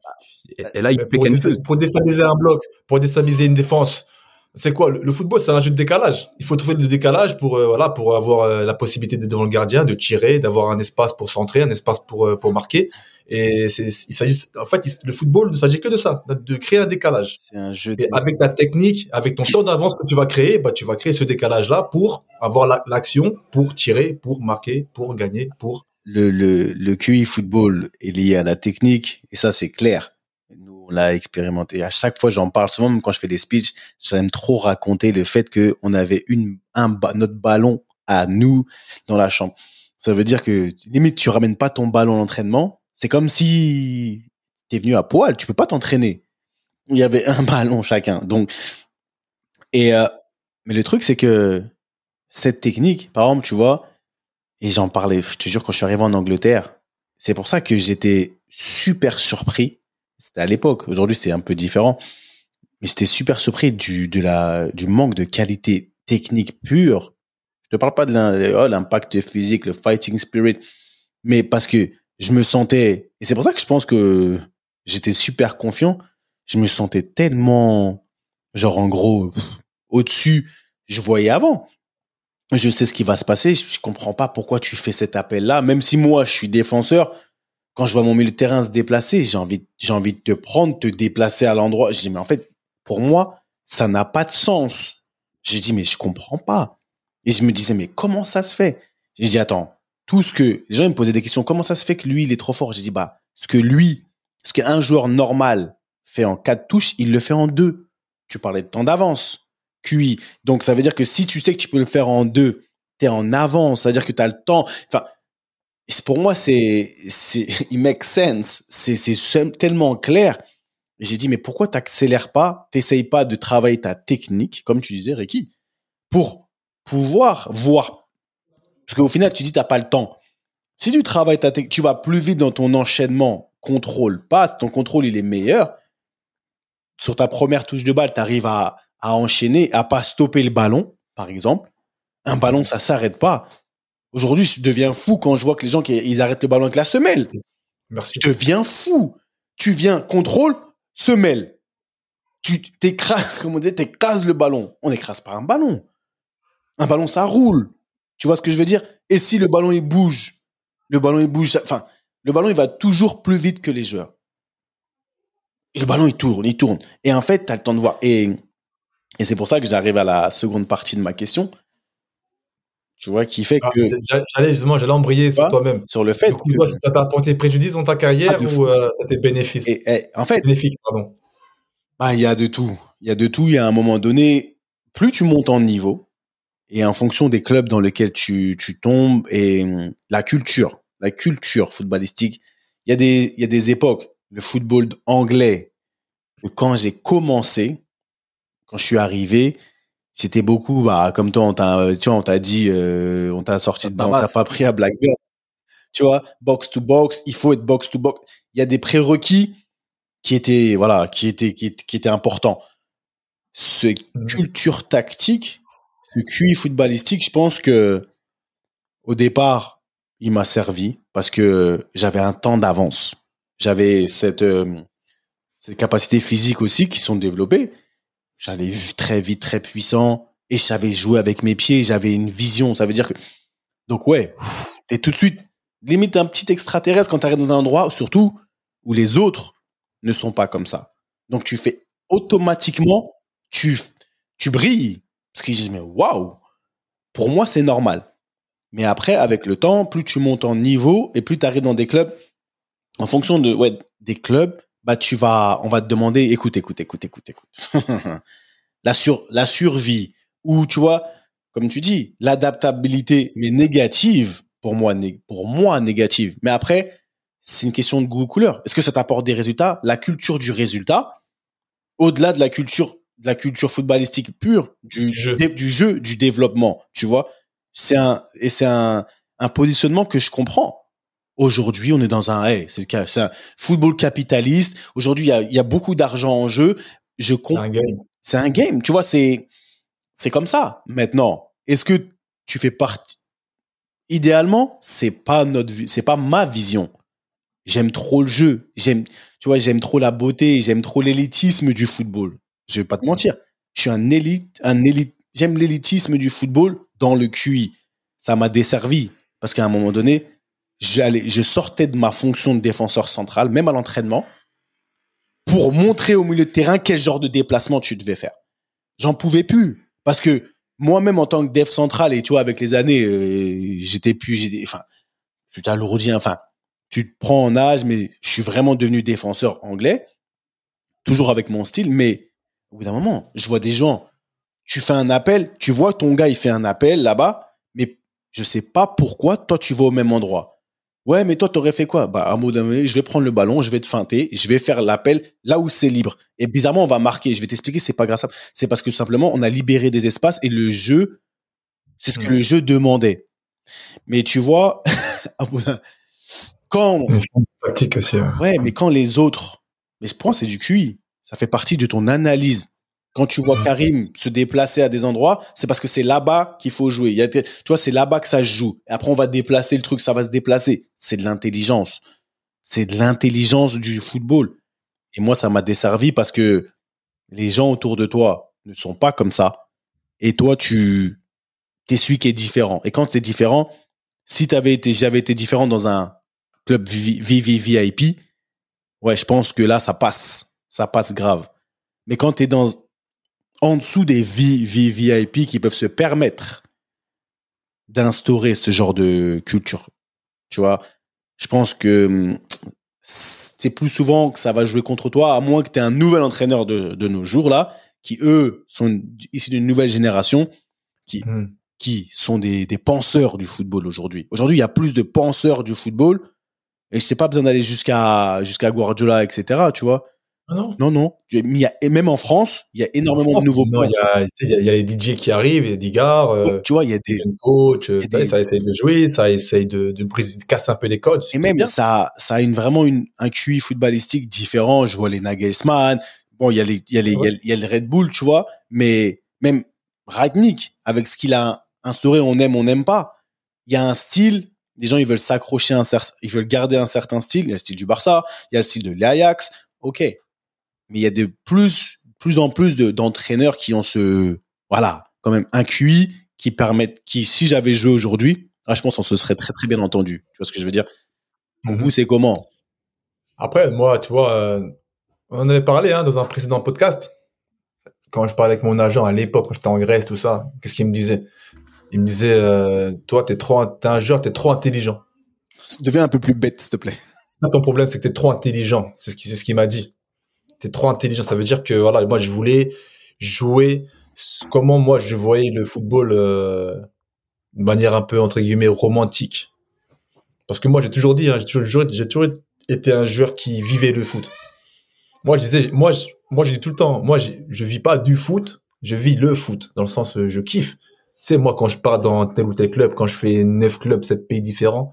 et, et là, il pour, choose. pour déstabiliser un bloc, pour déstabiliser une défense, c'est quoi le, football C'est un jeu de décalage. Il faut trouver le décalage pour euh, voilà pour avoir euh, la possibilité d'être devant le gardien, de tirer, d'avoir un espace pour centrer, un espace pour euh, pour marquer. Et c'est il s'agit en fait il- le football ne s'agit que de ça, de créer un décalage. C'est un jeu de... Et avec ta technique, avec ton temps d'avance que tu vas créer, bah, tu vas créer ce décalage-là pour avoir la- l'action, pour tirer, pour marquer, pour gagner, pour... le, le, le QI football est lié à la technique, et ça, c'est clair. On l'a expérimenté. À chaque fois, j'en parle souvent, même quand je fais des speeches, j'aime trop raconter le fait que on avait une, un, notre ballon à nous dans la chambre. Ça veut dire que, limite, tu ramènes pas ton ballon à l'entraînement. C'est comme si t'es venu à poil, tu peux pas t'entraîner. Il y avait un ballon chacun. Donc, et, euh, mais le truc, c'est que cette technique, par exemple, tu vois, et j'en parlais, je te jure, quand je suis arrivé en Angleterre, c'est pour ça que j'étais super surpris. C'était à l'époque. Aujourd'hui, c'est un peu différent. Mais j'étais super surpris du, de la, du manque de qualité technique pure. Je te parle pas de oh, l'impact physique, le fighting spirit. Mais parce que je me sentais, et c'est pour ça que je pense que j'étais super confiant. Je me sentais tellement, genre, en gros, au-dessus. Je voyais avant je sais ce qui va se passer. Je, je comprends pas pourquoi tu fais cet appel-là. Même si moi, je suis défenseur, quand je vois mon milieu de terrain se déplacer, j'ai envie, j'ai envie de te prendre, te déplacer à l'endroit. Je dis, mais en fait, pour moi, ça n'a pas de sens. J'ai dit, mais je comprends pas. Et je me disais, mais comment ça se fait? J'ai dit, attends, tout ce que, les gens me posaient des questions, comment ça se fait que lui, il est trop fort? J'ai dit, bah, ce que lui, ce qu'un joueur normal fait en quatre touches, il le fait en deux. Tu parlais de temps d'avance. QI. Donc, ça veut dire que si tu sais que tu peux le faire en deux, tu es en avance, c'est-à-dire que tu as le temps. Enfin, pour moi, c'est, c'est, it makes sense. C'est, c'est tellement clair. J'ai dit, mais pourquoi t'accélères pas, t'essayes pas de travailler ta technique, comme tu disais, Ricky, pour pouvoir voir? Parce qu'au final, tu dis, t'as pas le temps. Si tu travailles ta technique, tu vas plus vite dans ton enchaînement contrôle passe, ton contrôle, il est meilleur. Sur ta première touche de balle, tu arrives à, à enchaîner, à pas stopper le ballon, par exemple. Un ballon, ça s'arrête pas. Aujourd'hui, je deviens fou quand je vois que les gens qui, ils arrêtent le ballon avec la semelle. Merci. Je deviens fou. Tu viens, contrôle, semelle. Tu t'écrases, comme on dit, t'écrases le ballon. On n'écrase pas un ballon. Un ballon, ça roule. Tu vois ce que je veux dire? Et si le ballon, il bouge, le ballon, il bouge, ça- enfin, le ballon, il va toujours plus vite que les joueurs. Et le ballon, il tourne, il tourne. Et en fait, tu as le temps de voir. Et, et c'est pour ça que j'arrive à la seconde partie de ma question. Tu vois, qui fait Ah, que j'a- J'allais justement, j'allais embrayer sur toi-même. sur le fait toi, que, ça t'a apporté préjudice dans ta carrière Ah, ou euh, ça t'est bénéfice? Et, et, en fait, Bénéfique, pardon. Bah, il y a de tout. Il y a de tout. Il y a un moment donné, plus tu montes en niveau, et en fonction des clubs dans lesquels tu, tu tombes, et hum, la culture, la culture footballistique, il y a des, il y a des époques. Le football anglais, quand j'ai commencé, quand je suis arrivé, c'était beaucoup, bah, comme toi, on t'a, tu vois, on t'a dit, euh, on t'a sorti dedans, on t'a pas pris à Blackburn. Tu vois, box to box, il faut être box to box. Il y a des prérequis qui étaient, voilà, qui étaient, qui, étaient- qui étaient importants. Ce Mhm. culture tactique, ce QI footballistique, je pense que au départ, il m'a servi parce que j'avais un temps d'avance. J'avais cette, euh, cette capacité physique aussi qui sont développées. J'allais très vite, très puissant et je savais jouer avec mes pieds. J'avais une vision. Ça veut dire que, donc ouais, et tout de suite, limite un petit extraterrestre quand tu arrives dans un endroit, surtout où les autres ne sont pas comme ça. Donc tu fais automatiquement, tu, tu brilles. Parce qu'ils disent, mais waouh, pour moi c'est normal. Mais après, avec le temps, plus tu montes en niveau et plus tu arrives dans des clubs, en fonction de, ouais, des clubs, bah, tu vas, on va te demander, écoute, écoute, écoute, écoute, écoute. la sur, la survie, ou tu vois, comme tu dis, l'adaptabilité, mais négative, pour moi, pour moi, négative. Mais après, c'est une question de goût couleur. Est-ce que ça t'apporte des résultats? La culture du résultat, au-delà de la culture, de la culture footballistique pure, du jeu, du, jeu, du développement, tu vois? C'est un, et c'est un, un positionnement que je comprends. Aujourd'hui, on est dans un, hey, c'est un football capitaliste. Aujourd'hui, il y a, y a beaucoup d'argent en jeu. Je comprends. C'est un game. Tu vois, c'est, c'est comme ça. Maintenant, est-ce que tu fais partie, idéalement, c'est pas notre, c'est pas ma vision. J'aime trop le jeu. J'aime, tu vois, j'aime trop la beauté. J'aime trop l'élitisme du football. Je vais pas te mentir. Je suis un élite, un élite. J'aime l'élitisme du football dans le QI. Ça m'a desservi parce qu'à un moment donné, j'allais, je sortais de ma fonction de défenseur central, même à l'entraînement, pour montrer au milieu de terrain quel genre de déplacement tu devais faire. J'en pouvais plus parce que moi-même en tant que dev central et tu vois avec les années euh, j'étais plus enfin je t'alourdis enfin tu te prends en âge mais je suis vraiment devenu défenseur anglais toujours avec mon style mais au bout d'un moment je vois des gens tu fais un appel tu vois ton gars il fait un appel là-bas mais je sais pas pourquoi toi tu vas au même endroit Ouais, mais toi, t'aurais fait quoi? Bah, à un moment donné, je vais prendre le ballon, je vais te feinter, je vais faire l'appel là où c'est libre. Et bizarrement, on va marquer. Je vais t'expliquer, c'est pas grâce à C'est parce que simplement, on a libéré des espaces et le jeu, c'est ce que le jeu demandait. Mais tu vois, quand. Ouais, mais quand les autres. Mais ce point, c'est du QI. Ça fait partie de ton analyse. Quand tu vois Karim se déplacer à des endroits, c'est parce que c'est là-bas qu'il faut jouer. Il y a, tu vois, c'est là-bas que ça se joue. Et après, on va déplacer le truc, ça va se déplacer. C'est de l'intelligence. C'est de l'intelligence du football. Et moi, ça m'a desservi parce que les gens autour de toi ne sont pas comme ça. Et toi, tu es celui qui est différent. Et quand tu es différent, si t'avais été, j'avais été différent dans un club VVVIP, ouais, je pense que là, ça passe. Ça passe grave. Mais quand tu es dans en dessous des VIP qui peuvent se permettre d'instaurer ce genre de culture. Tu vois, je pense que hum, c'est plus souvent que ça va jouer contre toi, à moins que tu aies un nouvel entraîneur de, de, nos jours là, qui eux sont issus d'une nouvelle génération, qui, hmm. qui sont des, des penseurs du football aujourd'hui. Aujourd'hui, il y a plus de penseurs du football, et je n'ai pas besoin d'aller jusqu'à jusqu'à Guardiola, etc. Tu vois, ah non Non, non. et même en France, il y a énormément de nouveaux Il y, a les DJ qui arrivent, il y a des gars. Euh, tu vois, il y a des coachs, ça essaye de jouer, ça essaye de, de, casser un peu les codes. Et même, ça, ça a une, vraiment une, un QI footballistique différent. Je vois les Nagelsmann. Bon, il y a les, il y a les, il y a, le Red Bull, tu vois. Mais même Ragnick, avec ce qu'il a instauré, on aime, on n'aime pas. Il y a un style les gens ils veulent s'accrocher un ils veulent garder un certain style il y a le style du Barça il y a le style de l'Ajax ok mais il y a de plus, plus en plus d'entraîneurs qui ont ce, voilà, quand même un QI qui permettent, qui, si j'avais joué aujourd'hui, ah, je pense qu'on se serait très très bien entendu. Tu vois ce que je veux dire? Pour mhm. vous, c'est comment? Après, moi, tu vois, euh, on en avait parlé hein, dans un précédent podcast. Quand je parlais avec mon agent à l'époque, quand j'étais en Grèce, tout ça, qu'est-ce qu'il me disait? Il me disait, euh, toi, t'es trop, t'es un joueur, t'es trop intelligent. Deviens un peu plus bête, s'il te plaît. Ton problème, c'est que t'es trop intelligent. C'est ce qui, c'est ce qu'il m'a dit t'es trop intelligent. Ça veut dire que voilà, moi je voulais jouer comment moi je voyais le football euh, de manière un peu entre guillemets romantique. Parce que moi j'ai toujours dit, hein, j'ai toujours, été un joueur qui vivait le foot. Moi je disais, moi je, moi je dis tout le temps, moi je, je vis pas du foot, je vis le foot dans le sens euh, je kiffe. C'est moi quand je pars dans tel ou tel club, quand je fais neuf clubs, sept pays différents.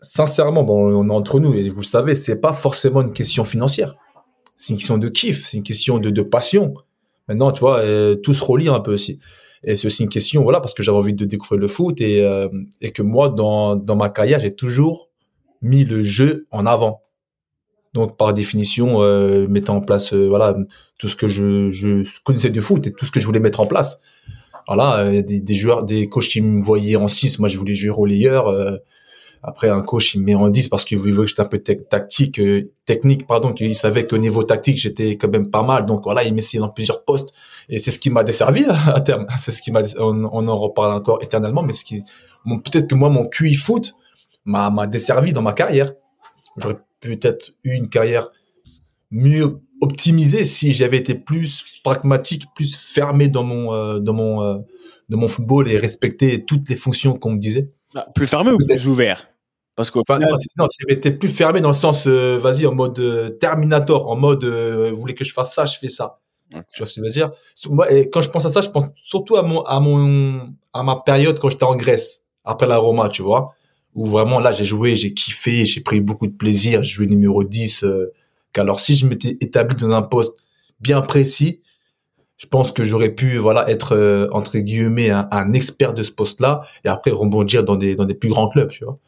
Sincèrement, bon, on est entre nous et vous le savez, c'est pas forcément une question financière c'est une question de kiff, c'est une question de, de passion. Maintenant, tu vois, euh, tout se relie un peu aussi. Et c'est aussi une question, voilà, parce que j'avais envie de découvrir le foot et, euh, et que moi, dans, dans ma carrière, j'ai toujours mis le jeu en avant. Donc, par définition, euh, mettant en place, euh, voilà, tout ce que je, je connaissais du foot et tout ce que je voulais mettre en place. Voilà, euh, des, des joueurs, des coachs qui me voyaient en 6, moi je voulais jouer relayeur. Après, un coach, il me met en 10 parce qu'il voulait que j'étais un peu tactique, euh, technique, pardon, qu'il savait qu'au niveau tactique, j'étais quand même pas mal. Donc voilà, il m'essayait dans plusieurs postes. Et c'est ce qui m'a desservi à terme. C'est ce qui m'a, on, on, en reparle encore éternellement, mais ce qui, peut-être que moi, mon QI foot m'a, m'a desservi dans ma carrière. J'aurais peut-être eu une carrière mieux optimisée si j'avais été plus pragmatique, plus fermé dans mon, euh, dans mon, euh, dans mon football et respecté toutes les fonctions qu'on me disait. Bah, plus fermé ou plus ouvert? Parce qu'au final, non, j'étais plus fermé dans le sens, euh, vas-y, en mode euh, Terminator, en mode, euh, vous voulez que je fasse ça, je fais ça. Okay. Tu vois ce que je veux dire? Moi, et quand je pense à ça, je pense surtout à mon, à mon, à ma période quand j'étais en Grèce, après la Roma, tu vois, où vraiment là, j'ai joué, j'ai kiffé, j'ai pris beaucoup de plaisir, j'ai joué numéro 10. Euh, alors si je m'étais établi dans un poste bien précis, je pense que j'aurais pu voilà être euh, entre guillemets un, un, expert de ce poste-là et après rebondir dans des dans des plus grands clubs, tu vois?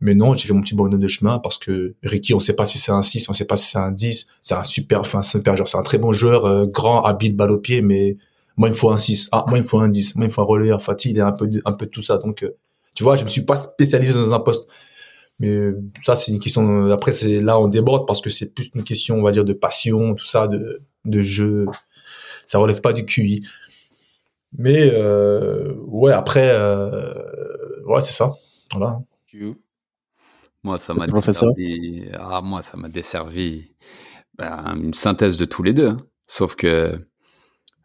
Mais non, j'ai fait mon petit bonhomme de chemin parce que Ricky, on sait pas si c'est un 6, on sait pas si c'est un 10. C'est un super, enfin, super joueur. C'est un très bon joueur, euh, grand, habile, balle au pied, mais moi, il me faut un 6. Ah, moi, il me faut un 10. Moi, il me faut un relayeur. Fatih, il est un peu, un peu de tout ça. Donc, euh, tu vois, je me suis pas spécialisé dans un poste. Mais ça, c'est une question, après, c'est là, on déborde parce que c'est plus une question, on va dire, de passion, tout ça, de, de jeu. Ça relève pas du QI. Mais, euh, ouais, après, euh, ouais, c'est ça. Voilà. Moi, ça m'a desservi. Ah, moi, ça m'a desservi ben, une synthèse de tous les deux. Hein. Sauf que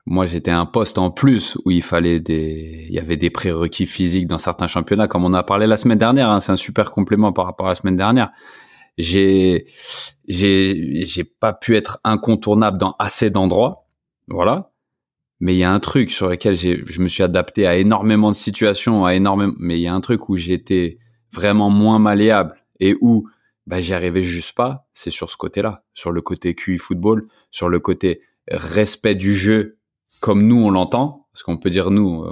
moi, j'étais un poste en plus où il fallait des, il y avait des prérequis physiques dans certains championnats, comme on a parlé la semaine dernière. Hein. C'est un super complément par rapport à la semaine dernière. J'ai, j'ai, j'ai pas pu être incontournable dans assez d'endroits. Voilà. Mais il y a un truc sur lequel je me suis adapté à énormément de situations, à énormément, mais il y a un truc où j'étais vraiment moins malléable et où bah, j'y arrivais juste pas, c'est sur ce côté-là, sur le côté QI football, sur le côté respect du jeu comme nous on l'entend, parce qu'on peut dire nous,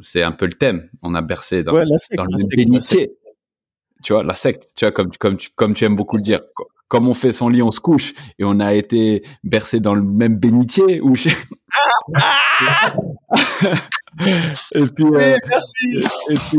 c'est un peu le thème, on a bercé dans, ouais, secte, dans le bénitier. Tu vois, la secte, tu vois, comme, comme, tu, comme tu aimes beaucoup le dire. Comme on fait son lit, on se couche et on a été bercé dans le même bénitier ou chez... et puis, euh, merci. Et puis,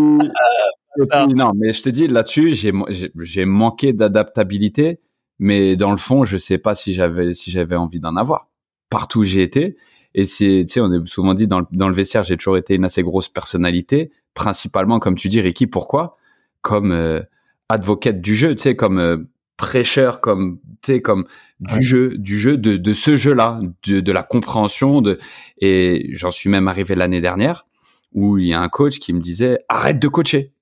non, mais je te dis là-dessus, j'ai j'ai manqué d'adaptabilité, mais dans le fond, je sais pas si j'avais si j'avais envie d'en avoir. Partout où j'ai été, et c'est tu sais, on est souvent dit dans le, dans le vestiaire, j'ai toujours été une assez grosse personnalité, principalement comme tu dis, Ricky, pourquoi? Comme euh, advocate du jeu, tu sais, comme euh, prêcheur, comme tu sais, comme du ouais. jeu, du jeu de de ce jeu-là, de de la compréhension de. Et j'en suis même arrivé l'année dernière où il y a un coach qui me disait arrête de coacher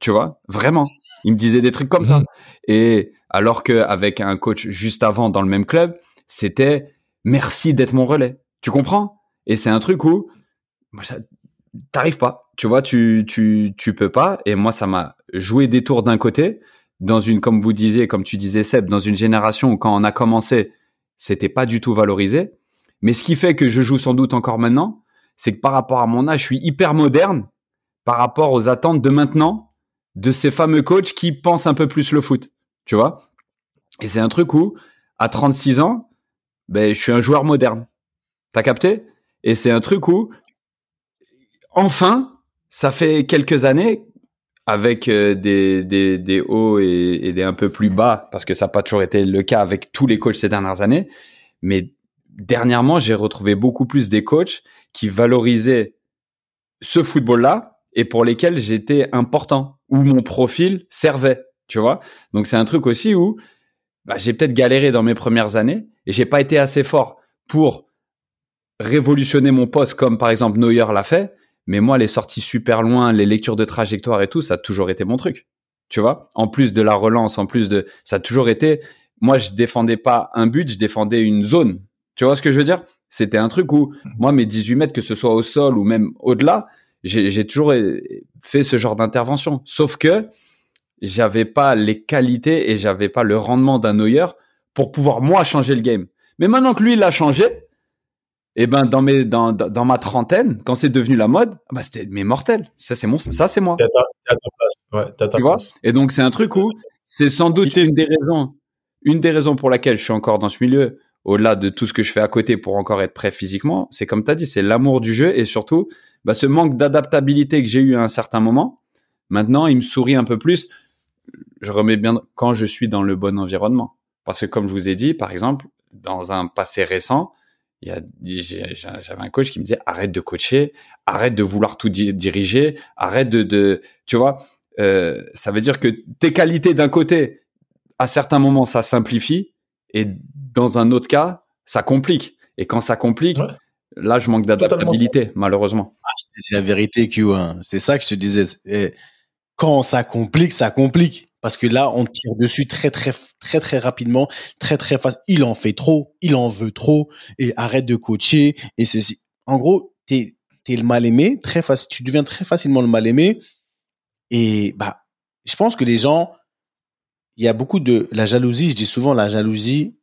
tu vois, vraiment. Il me disait des trucs comme ça. Et alors qu'avec un coach juste avant dans le même club, c'était merci d'être mon relais. Tu comprends? Et c'est un truc où t'arrives pas. Tu vois, tu tu tu peux pas. Et moi, ça m'a joué des tours d'un côté dans une, comme vous disiez, comme tu disais Seb, dans une génération où quand on a commencé, c'était pas du tout valorisé. Mais ce qui fait que je joue sans doute encore maintenant, c'est que par rapport à mon âge, je suis hyper moderne par rapport aux attentes de maintenant de ces fameux coachs qui pensent un peu plus le foot, tu vois. Et c'est un truc où, à 36 ans, ben, je suis un joueur moderne. T'as capté? Et c'est un truc où, enfin, ça fait quelques années, avec euh, des, des, des, hauts et, et, des un peu plus bas, parce que ça n'a pas toujours été le cas avec tous les coachs ces dernières années, mais dernièrement, j'ai retrouvé beaucoup plus des coachs qui valorisaient ce football-là et pour lesquels j'étais important, où mon profil servait, tu vois. Donc c'est un truc aussi où bah, j'ai peut-être galéré dans mes premières années et j'ai pas été assez fort pour révolutionner mon poste comme par exemple Neuer l'a fait. Mais moi, les sorties super loin, les lectures de trajectoire et tout, ça a toujours été mon truc. Tu vois, en plus de la relance, en plus de, ça a toujours été. Moi, je défendais pas un but, je défendais une zone. Tu vois ce que je veux dire? C'était un truc où moi, mes 18 mètres, que ce soit au sol ou même au-delà, j'ai toujours fait ce genre d'intervention. Sauf que j'avais pas les qualités et j'avais pas le rendement d'un Neuer pour pouvoir moi changer le game. Mais maintenant que lui il a changé, Et ben dans mes dans, dans ma trentaine, quand c'est devenu la mode, bah c'était mes mortels. Ça c'est mon ça c'est moi. T'as ta, ta place. Ouais, t'as ta Tu vois? place. Et donc c'est un truc où c'est sans doute une des raisons une des raisons pour laquelle je suis encore dans ce milieu au-delà de tout ce que je fais à côté pour encore être prêt physiquement, c'est comme tu as dit, c'est l'amour du jeu et surtout bah, ce manque d'adaptabilité que j'ai eu à un certain moment. Maintenant, il me sourit un peu plus. Je remets bien quand je suis dans le bon environnement. Parce que comme je vous ai dit, par exemple, dans un passé récent, j'avais un coach qui me disait arrête de coacher, arrête de vouloir tout di- diriger, arrête de, tu vois, euh, ça veut dire que tes qualités d'un côté, à certains moments, ça simplifie et dans un autre cas, ça complique. Et quand ça complique. Là, je manque d'adaptabilité, malheureusement. C'est la vérité, Q. hein. C'est ça que je te disais. Quand ça complique, ça complique. Parce que là, on tire dessus très, très, très, très rapidement, très, très facile. Il en fait trop, il en veut trop, et arrête de coacher, et ceci. En gros, t'es, t'es le mal aimé, très facile. Tu deviens très facilement le mal aimé. Et, bah, je pense que les gens, il y a beaucoup de, la jalousie, je dis souvent la jalousie.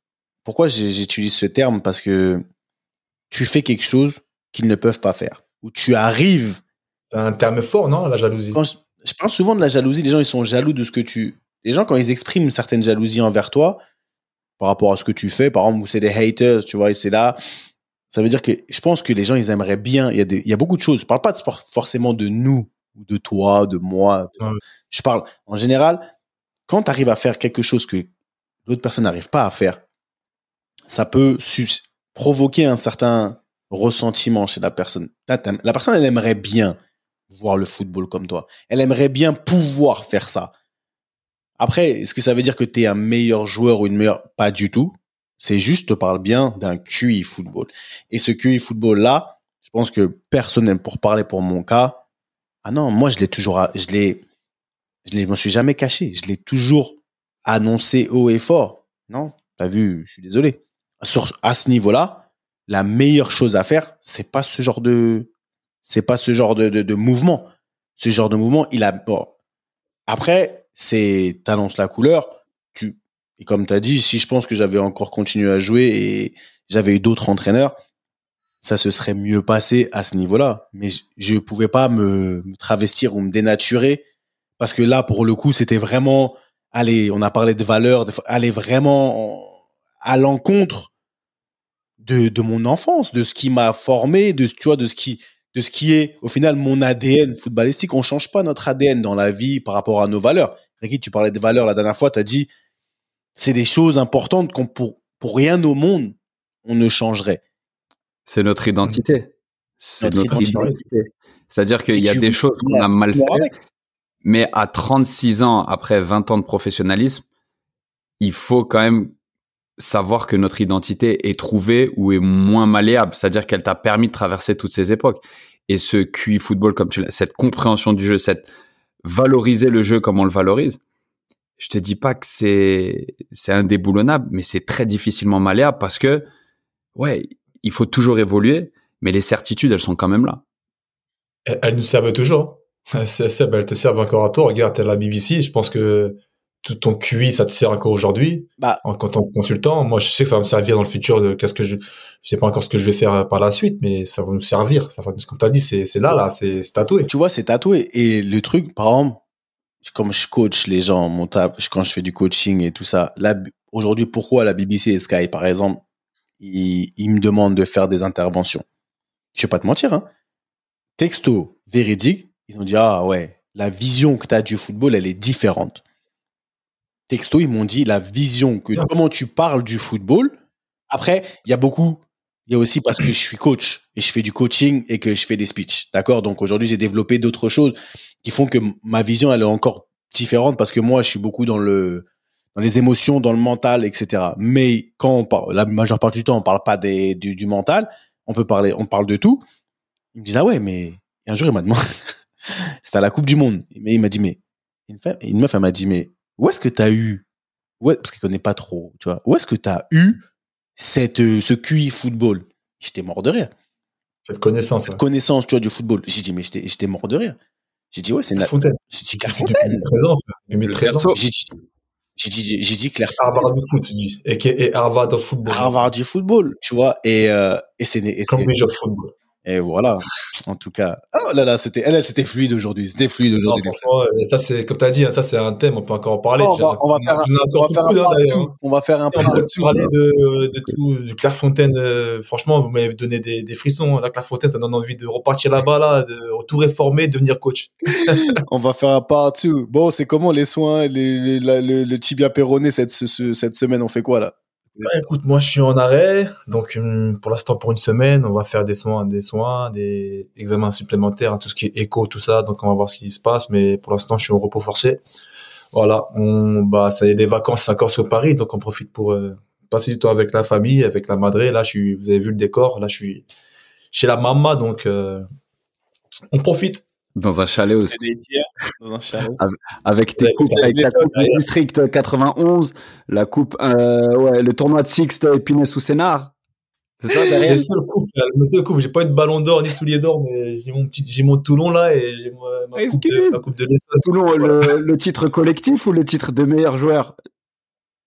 Pourquoi j'utilise ce terme? Parce que tu fais quelque chose qu'ils ne peuvent pas faire. Ou tu arrives C'est un terme fort, non, la jalousie? quand je, je parle souvent de la jalousie, les gens ils sont jaloux de ce que tu. Les gens quand ils expriment une certaine jalousie envers toi par rapport à ce que tu fais, par exemple, c'est des haters, tu vois, et c'est là. Ça veut dire que je pense que les gens ils aimeraient bien. Il y a des, il y a beaucoup de choses. Je parle pas de, forcément de nous ou de toi, de moi. Ouais. Je parle en général quand tu arrives à faire quelque chose que l'autre personne n'arrive pas à faire, ça peut sus- provoquer un certain ressentiment chez la personne. La personne elle aimerait bien voir le football comme toi. Elle aimerait bien pouvoir faire ça. Après, est-ce que ça veut dire que tu es un meilleur joueur ou une meilleure? Pas du tout. C'est juste, je te parle bien d'un QI football. Et ce QI football là, je pense que personnellement, pour parler pour mon cas, ah non, moi je l'ai toujours, je l'ai, je je m'en suis jamais caché. Je l'ai toujours annoncé haut et fort. Non, t'as vu, je suis désolé. Sur, à ce niveau-là, la meilleure chose à faire, c'est pas ce genre de, c'est pas ce genre de, de, de mouvement. Ce genre de mouvement, il a, bon. Après, c'est, t'annonces la couleur, tu, et comme t'as dit, si je pense que j'avais encore continué à jouer et j'avais eu d'autres entraîneurs, ça se serait mieux passé à ce niveau-là. Mais je, je pouvais pas me, me travestir ou me dénaturer parce que là, pour le coup, c'était vraiment, allez, on a parlé de valeur, de, aller vraiment à l'encontre de, de mon enfance, de ce qui m'a formé, de, tu vois, de ce qui, de ce qui est au final mon ADN footballistique. On change pas notre ADN dans la vie par rapport à nos valeurs. Ricky, tu parlais de valeurs la dernière fois, tu as dit, c'est des choses importantes qu'on pour, pour rien au monde, on ne changerait. C'est notre identité. C'est notre, Notre identité. identité. C'est-à-dire qu'il y a des choses qu'on a mal tu mors fait, avec. mais à 36 ans, après 20 ans de professionnalisme, il faut quand même savoir que notre identité est trouvée ou est moins malléable. C'est-à-dire qu'elle t'a permis de traverser toutes ces époques. Et ce QI football, comme tu l'as, cette compréhension du jeu, cette valoriser le jeu comme on le valorise, je te dis pas que c'est, c'est indéboulonnable, mais c'est très difficilement malléable parce que, ouais, il faut toujours évoluer, mais les certitudes, elles sont quand même là. Elles, nous servent toujours. C'est- Seb, elles te servent encore à toi. Regarde, t'es à la BBC. Je pense que tout ton QI, ça te sert encore aujourd'hui? Bah. En tant que consultant, moi, je sais que ça va me servir dans le futur de qu'est-ce que je, je sais pas encore ce que je vais faire euh, par la suite, mais ça va nous servir. Ça va, comme t'as dit, c'est, c'est là, là, c'est, c'est tatoué. Tu vois, c'est tatoué. Et le truc, par exemple, comme je coach les gens, mon taf, quand je fais du coaching et tout ça, là, aujourd'hui, pourquoi la BBC et Sky, par exemple, ils, ils me demandent de faire des interventions? Je vais pas te mentir, hein. Texto, véridique, ils ont dit, ah ouais, la vision que tu as du football, elle est différente. Texto, ils m'ont dit la vision que, comment tu parles du football. Après, il y a beaucoup, il y a aussi parce que je suis coach et je fais du coaching et que je fais des speeches. D'accord? Donc aujourd'hui, j'ai développé d'autres choses qui font que ma vision, elle est encore différente parce que moi, je suis beaucoup dans le, dans les émotions, dans le mental, etc. Mais quand on parle, la majeure partie du temps, on parle pas des, du, du mental. On peut parler, on parle de tout. Il me dit, ah ouais, mais et un jour, il m'a demandé, c'était à la Coupe du Monde. Mais il m'a dit, mais, une, femme, une meuf, elle m'a dit, mais où est-ce que tu as eu, ouais, parce qu'elle connaît pas trop, tu vois, où est-ce que tu as eu cette, euh, ce QI football? J'étais mort de rire. Cette connaissance. Cette ouais. connaissance, tu vois, du football. J'ai dit, mais j'étais j'étais mort de rire. J'ai dit, ouais, c'est une. Fontaine. J'ai dit, Clairefontaine. 13 ans, frère. 2013 ans. perso- J'ai dit, J'ai dit, j'ai dit Claire Harvard du foot, tu dis. Et, et Harvard of football. Harvard du football, tu vois. Et, euh, et c'est, et c'est- Cambridge of football. Et voilà. En tout cas. Oh là là, c'était, elle, elle, c'était fluide aujourd'hui. C'était fluide aujourd'hui. ça c'est, comme t'as dit, hein, ça c'est un thème, on peut encore en parler. Oh, on va, on va faire un, on va faire un hein, d'ailleurs. partout. On va faire un parler de, de tout, du Clairefontaine. euh, franchement, vous m'avez donné des, des frissons. La Clairefontaine, ça donne envie de repartir là-bas, là, de tout réformer, devenir coach. On va faire un partout. Bon, c'est comment les soins, les, les- la- le, le tibia péroné cette, ce- ce- cette semaine, on fait quoi là? Bah, écoute, moi, je suis en arrêt. Donc, hum, pour l'instant, pour une semaine, on va faire des soins, des soins, des examens supplémentaires, hein, tout ce qui est écho, tout ça. Donc, on va voir ce qui se passe. Mais pour l'instant, je suis au repos forcé. Voilà. On, bah, ça y est, les vacances, c'est encore sur Paris. Donc, on profite pour euh, passer du temps avec la famille, avec la madré. Là, je suis, vous avez vu le décor. Là, je suis chez la maman. Donc, euh, on profite. Dans un chalet aussi. Dans un chalet. Avec tes Ouais, coupes, avec la coupe du district 91, la coupe, euh, ouais, le tournoi de Sixte Épinay sous Sénard. C'est ça derrière? Le seul coupe. J'ai pas eu de ballon d'or ni soulier d'or, mais j'ai mon petit, j'ai mon Toulon là et j'ai ma, ma coupe de, Excuse. ma coupe de l'Essonne. Toulon, le, le titre collectif ou le titre de meilleur joueur?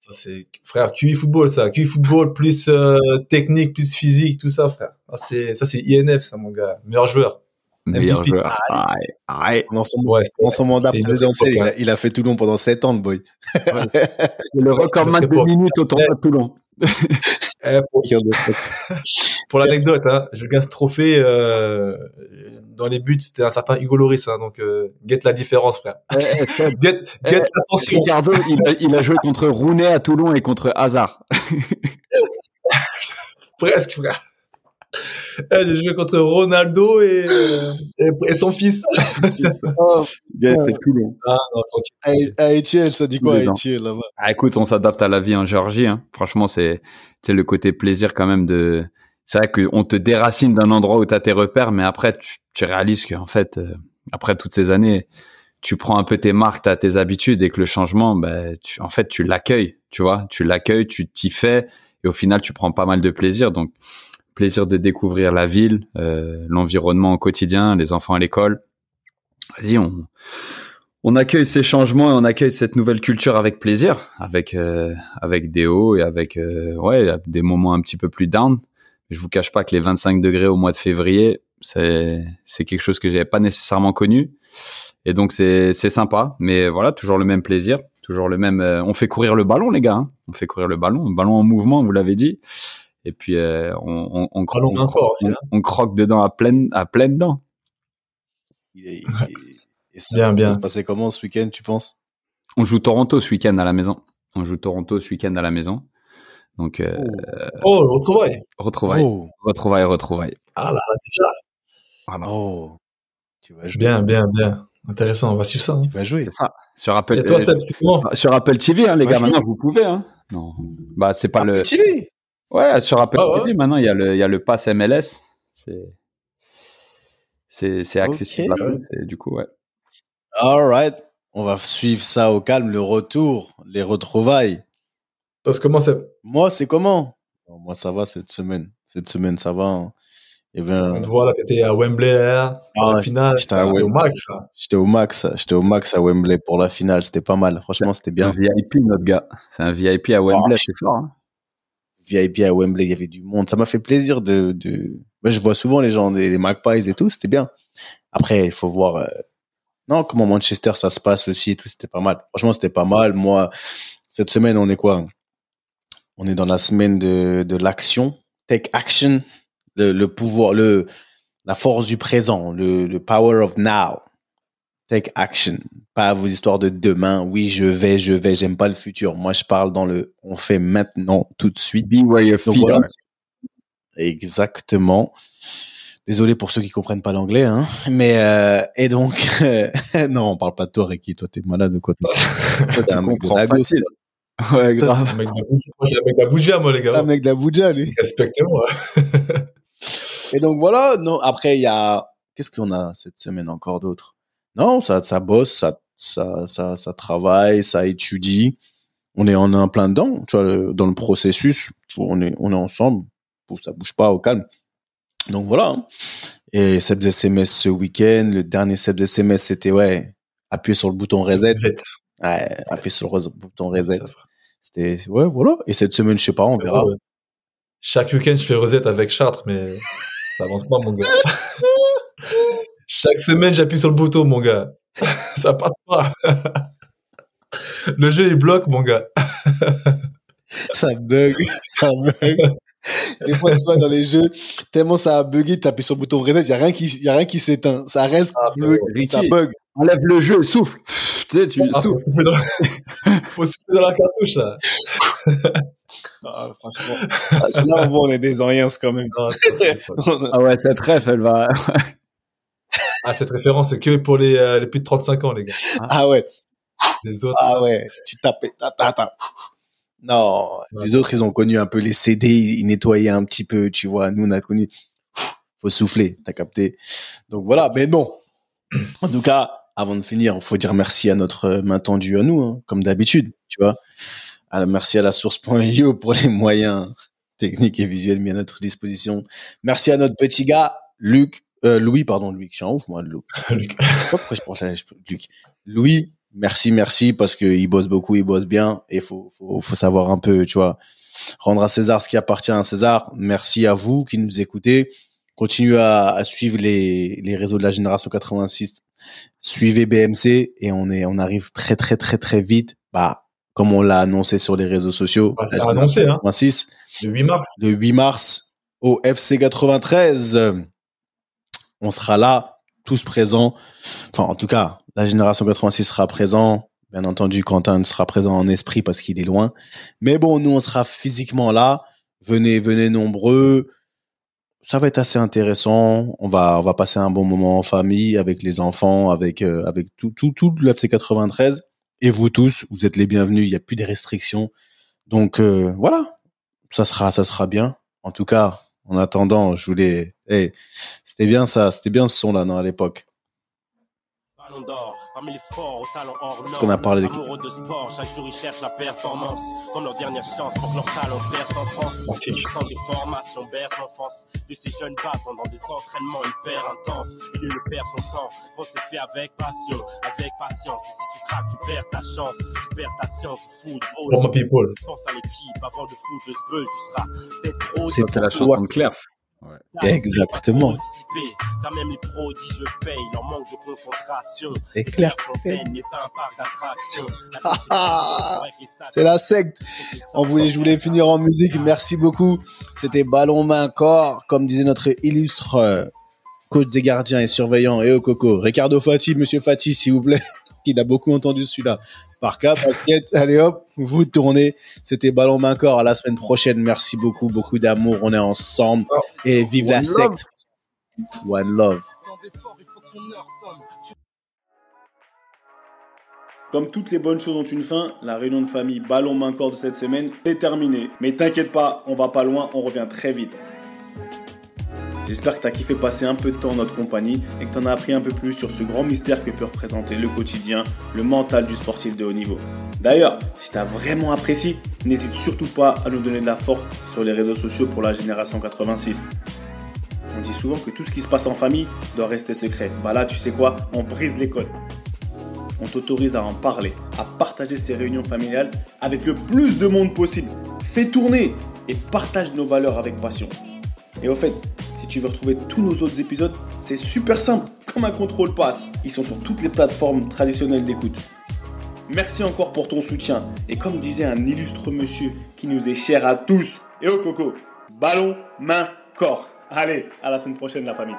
Ça, c'est, frère, QI football, ça. QI football, plus euh, technique, plus physique, tout ça, frère. Ah, c'est, ça, c'est INF, ça, mon gars. Meilleur joueur. Meilleur MVP. joueur. Aïe, aïe. Pendant son, Ouais. pendant son mandat présidentiel, il a, il a fait Toulon pendant 7 ans, le boy. C'est le record match de minutes au tournoi de Toulon. Eh, pour, pour l'anecdote, hein, je gagne ce trophée, euh, dans les buts, c'était un certain Hugo Loris, hein, donc, euh, get la différence, frère. Eh, eh, Get, get l'ascension. Ricardo, il a, il a joué contre Rounet à Toulon et contre Hazard. Presque, frère. Eh, j'ai joué contre Ronaldo et, euh, et, et son fils. Oh, Il a fait Toulon. Ah, non, tranquille. à, à Etienne, ça dit quoi, à. Etienne, là-bas? Ah, écoute, on s'adapte à la vie en Géorgie. Hein. Franchement, c'est c'est le côté plaisir quand même de. C'est vrai qu'on te déracine d'un endroit où t'as tes repères, mais après tu, tu réalises qu'en fait, euh, après toutes ces années, tu prends un peu tes marques, t'as tes habitudes et que le changement, ben, tu, en fait, tu l'accueilles, tu vois, tu l'accueilles, tu t'y fais et au final, tu prends pas mal de plaisir. Donc, plaisir de découvrir la ville, euh, l'environnement au quotidien, les enfants à l'école. Vas-y, on on accueille ces changements et on accueille cette nouvelle culture avec plaisir, avec euh, avec des hauts et avec euh, ouais des moments un petit peu plus down. Je vous cache pas que les 25 degrés au mois de février, c'est c'est quelque chose que j'avais pas nécessairement connu et donc c'est c'est sympa. Mais voilà, toujours le même plaisir, toujours le même. euh, on fait courir le ballon, les gars. hein. On fait courir le ballon, un ballon en mouvement, vous l'avez dit. Et puis euh, on on on, cro- Ballon on, encore aussi, on- on croque dedans à pleine à pleines dents. Il est- il est- et ça, Bien, ça bien. va se passer comment ce week-end, tu penses? On joue Toronto ce week-end à la maison. On joue Toronto ce week-end à la maison. Donc, euh, Oh, le retrouvailles, Oh, retrouvailles, retrouvailles. Ah là, déjà. Voilà. oh. Tu vas jouer. Bien, bien, bien. Intéressant, on va suivre ça. hein. Tu vas jouer. C'est ça. Sur Apple, Et toi, euh, Seb, sur Apple TV, hein, les gars, maintenant vous pouvez. Hein. Non, bah c'est pas le. Apple TV. Ouais, sur Apple Ah ouais. TV, maintenant il y a le, il y a le pass MLS. C'est, c'est, c'est accessible à. Et du coup, ouais. All right. On va suivre ça au calme, le retour, les retrouvailles. Toi, c'est Moi, c'est comment? Moi, ça va cette semaine. Cette semaine, ça va. hein. Eh bien, On te voit là, t'étais à Wembley, là, pour Ah, la finale. j'étais au max, j'étais au max. J'étais au max à Wembley pour la finale. C'était pas mal. Franchement, c'était C'est un bien. VIP, notre gars. C'est un VIP à Wembley, Ah, c'est fort. Hein. VIP à Wembley, il y avait du monde. Ça m'a fait plaisir de, je vois souvent les gens, les Magpies et tout. C'était bien. Après, il faut voir, euh, non, comment Manchester, ça se passe aussi et tout. C'était pas mal. Franchement, c'était pas mal. Moi, cette semaine, on est quoi? On est dans la semaine de, de l'action. Take action. Le, pouvoir, le, la force du présent. Le power of now. Take action. Pas vos histoires de demain. Oui, je vais, je vais. J'aime pas le futur. Moi, je parle dans le, on fait maintenant, tout de suite. Be where your feet voilà. are. Exactement. Désolé pour ceux qui comprennent pas l'anglais, hein. Mais euh, et donc non, on parle pas de toi, Ricky. Toi, t'es malade ou quoi Toi, t'es un mec de toi. Ouais, grave. Un mec d'Abuja. Moi, j'ai un mec d'Abuja, moi, les T'es un gars. mec d'Abuja, lui. Respectez-moi. Et donc voilà. Non. Après, il y a qu'est-ce qu'on a cette semaine encore d'autre? Non, ça, ça bosse, ça, ça, ça, ça travaille, ça étudie. On est en un plein dedans, tu vois, le- dans le processus. On est, on est ensemble. Ça bouge pas au calme. Donc voilà. hein. Et Sebs SMS ce week-end. Le dernier Sebs SMS, c'était ouais, appuyer sur le bouton reset. Êtes- Ouais, appuie sur le bouton reset. C'était, ouais, voilà. Et cette semaine, je sais pas, on verra. Chaque week-end, je fais reset avec Chartres, mais ça avance pas, mon gars. Chaque semaine, j'appuie sur le bouton, mon gars. ça passe pas. le jeu, il bloque, mon gars. ça bug. Ça bug. Des fois, tu vois, dans les jeux, tellement ça a bugué, tu appuies sur le bouton reset, il n'y a rien qui, y a rien qui s'éteint. Ça reste ah, bleu, ça bug. Enlève le jeu, souffle. Tu sais, tu ah, souffles. Faut souffler dans... la cartouche, là. Ah, franchement. Ah, là, on est des anciens quand même. ah ouais, cette ref, elle va. Ah, cette référence, c'est que pour les, euh, les plus de 35 ans, les gars. Ah ouais. Les autres. Ah ouais, tu tapais. Non, les autres, ils ont connu un peu les CD, ils nettoyaient un petit peu, tu vois. Nous, on a connu. Faut souffler, t'as capté. Donc voilà, mais non. En tout cas, avant de finir, il faut dire merci à notre main tendue à nous, hein, comme d'habitude, tu vois. merci à la source.io pour les moyens techniques et visuels mis à notre disposition. Merci à notre petit gars, Luc, euh, Louis, pardon, Louis, je suis en ouf, moi, Luc. Pourquoi je pense à Luc? Louis, merci, merci, parce qu'il bosse beaucoup, il bosse bien, et faut, faut, faut savoir un peu, tu vois, rendre à César ce qui appartient à César. Merci à vous qui nous écoutez. Continuez à, à suivre les, les réseaux de la génération 86. Suivez BMC et on est, on arrive très, très, très, très vite. Bah, comme on l'a annoncé sur les réseaux sociaux. On l'a annoncé, hein. Le 8 mars. Le 8 mars au FC 93. On sera là, tous présents. Enfin, en tout cas, la génération 86 sera présent. Bien entendu, Quentin sera présent en esprit parce qu'il est loin. Mais bon, nous, on sera physiquement là. Venez, venez nombreux. Ça va être assez intéressant. On va, on va passer un bon moment en famille avec les enfants, avec, euh, avec tout, tout, tout le FC 93. Et vous tous, vous êtes les bienvenus. Il n'y a plus de restrictions. Donc, euh, voilà. Ça sera, ça sera bien. En tout cas, en attendant, je voulais, c'était bien ça, c'était bien ce son-là, non, à l'époque. Parmi les forts, au talent hors Parce qu'on a parlé des amoureux de sport, chaque jour ils cherchent la performance. Comme leur dernière chance pour que leur talent perce en France. Du sang de formation berce l'enfance de ces jeunes battants dans des entraînements hyper intenses. Et lui le perd son temps, on s'est fait avec passion, avec patience. Et si tu craques, tu perds ta chance, tu perds ta science. Football. Pour my people. Pense à l'équipe avant de foutre le spell, tu seras peut-être trop. C'est la chose claire. Ouais. Exactement. Quand même les prodiges je paye leur manque de concentration. C'est clair. C'est la secte. On voulait, je voulais finir en musique. Merci beaucoup. C'était ballon main corps, comme disait notre illustre euh, coach des gardiens et surveillant et au coco. Ricardo Fati, monsieur Fati, s'il vous plaît. Il a beaucoup entendu celui-là. Par cas, basket, allez hop, vous tournez. C'était Ballon Main Corps. À la semaine prochaine. Merci beaucoup, beaucoup d'amour. On est ensemble. Et vive la secte. One love. Comme toutes les bonnes choses ont une fin, la réunion de famille Ballon Main Corps de cette semaine est terminée. Mais t'inquiète pas, on va pas loin, on revient très vite. J'espère que tu as kiffé passer un peu de temps en notre compagnie et que tu en as appris un peu plus sur ce grand mystère que peut représenter le quotidien, le mental du sportif de haut niveau. D'ailleurs, si tu as vraiment apprécié, n'hésite surtout pas à nous donner de la force sur les réseaux sociaux pour la génération 86. On dit souvent que tout ce qui se passe en famille doit rester secret. Bah là, tu sais quoi? On brise les codes. On t'autorise à en parler, à partager ces réunions familiales avec le plus de monde possible. Fais tourner et partage nos valeurs avec passion. Et au fait, si tu veux retrouver tous nos autres épisodes, c'est super simple, comme un contrôle passe. Ils sont sur toutes les plateformes traditionnelles d'écoute. Merci encore pour ton soutien. Et comme disait un illustre monsieur qui nous est cher à tous, et au coco, ballon, main, corps. Allez, à la semaine prochaine la famille.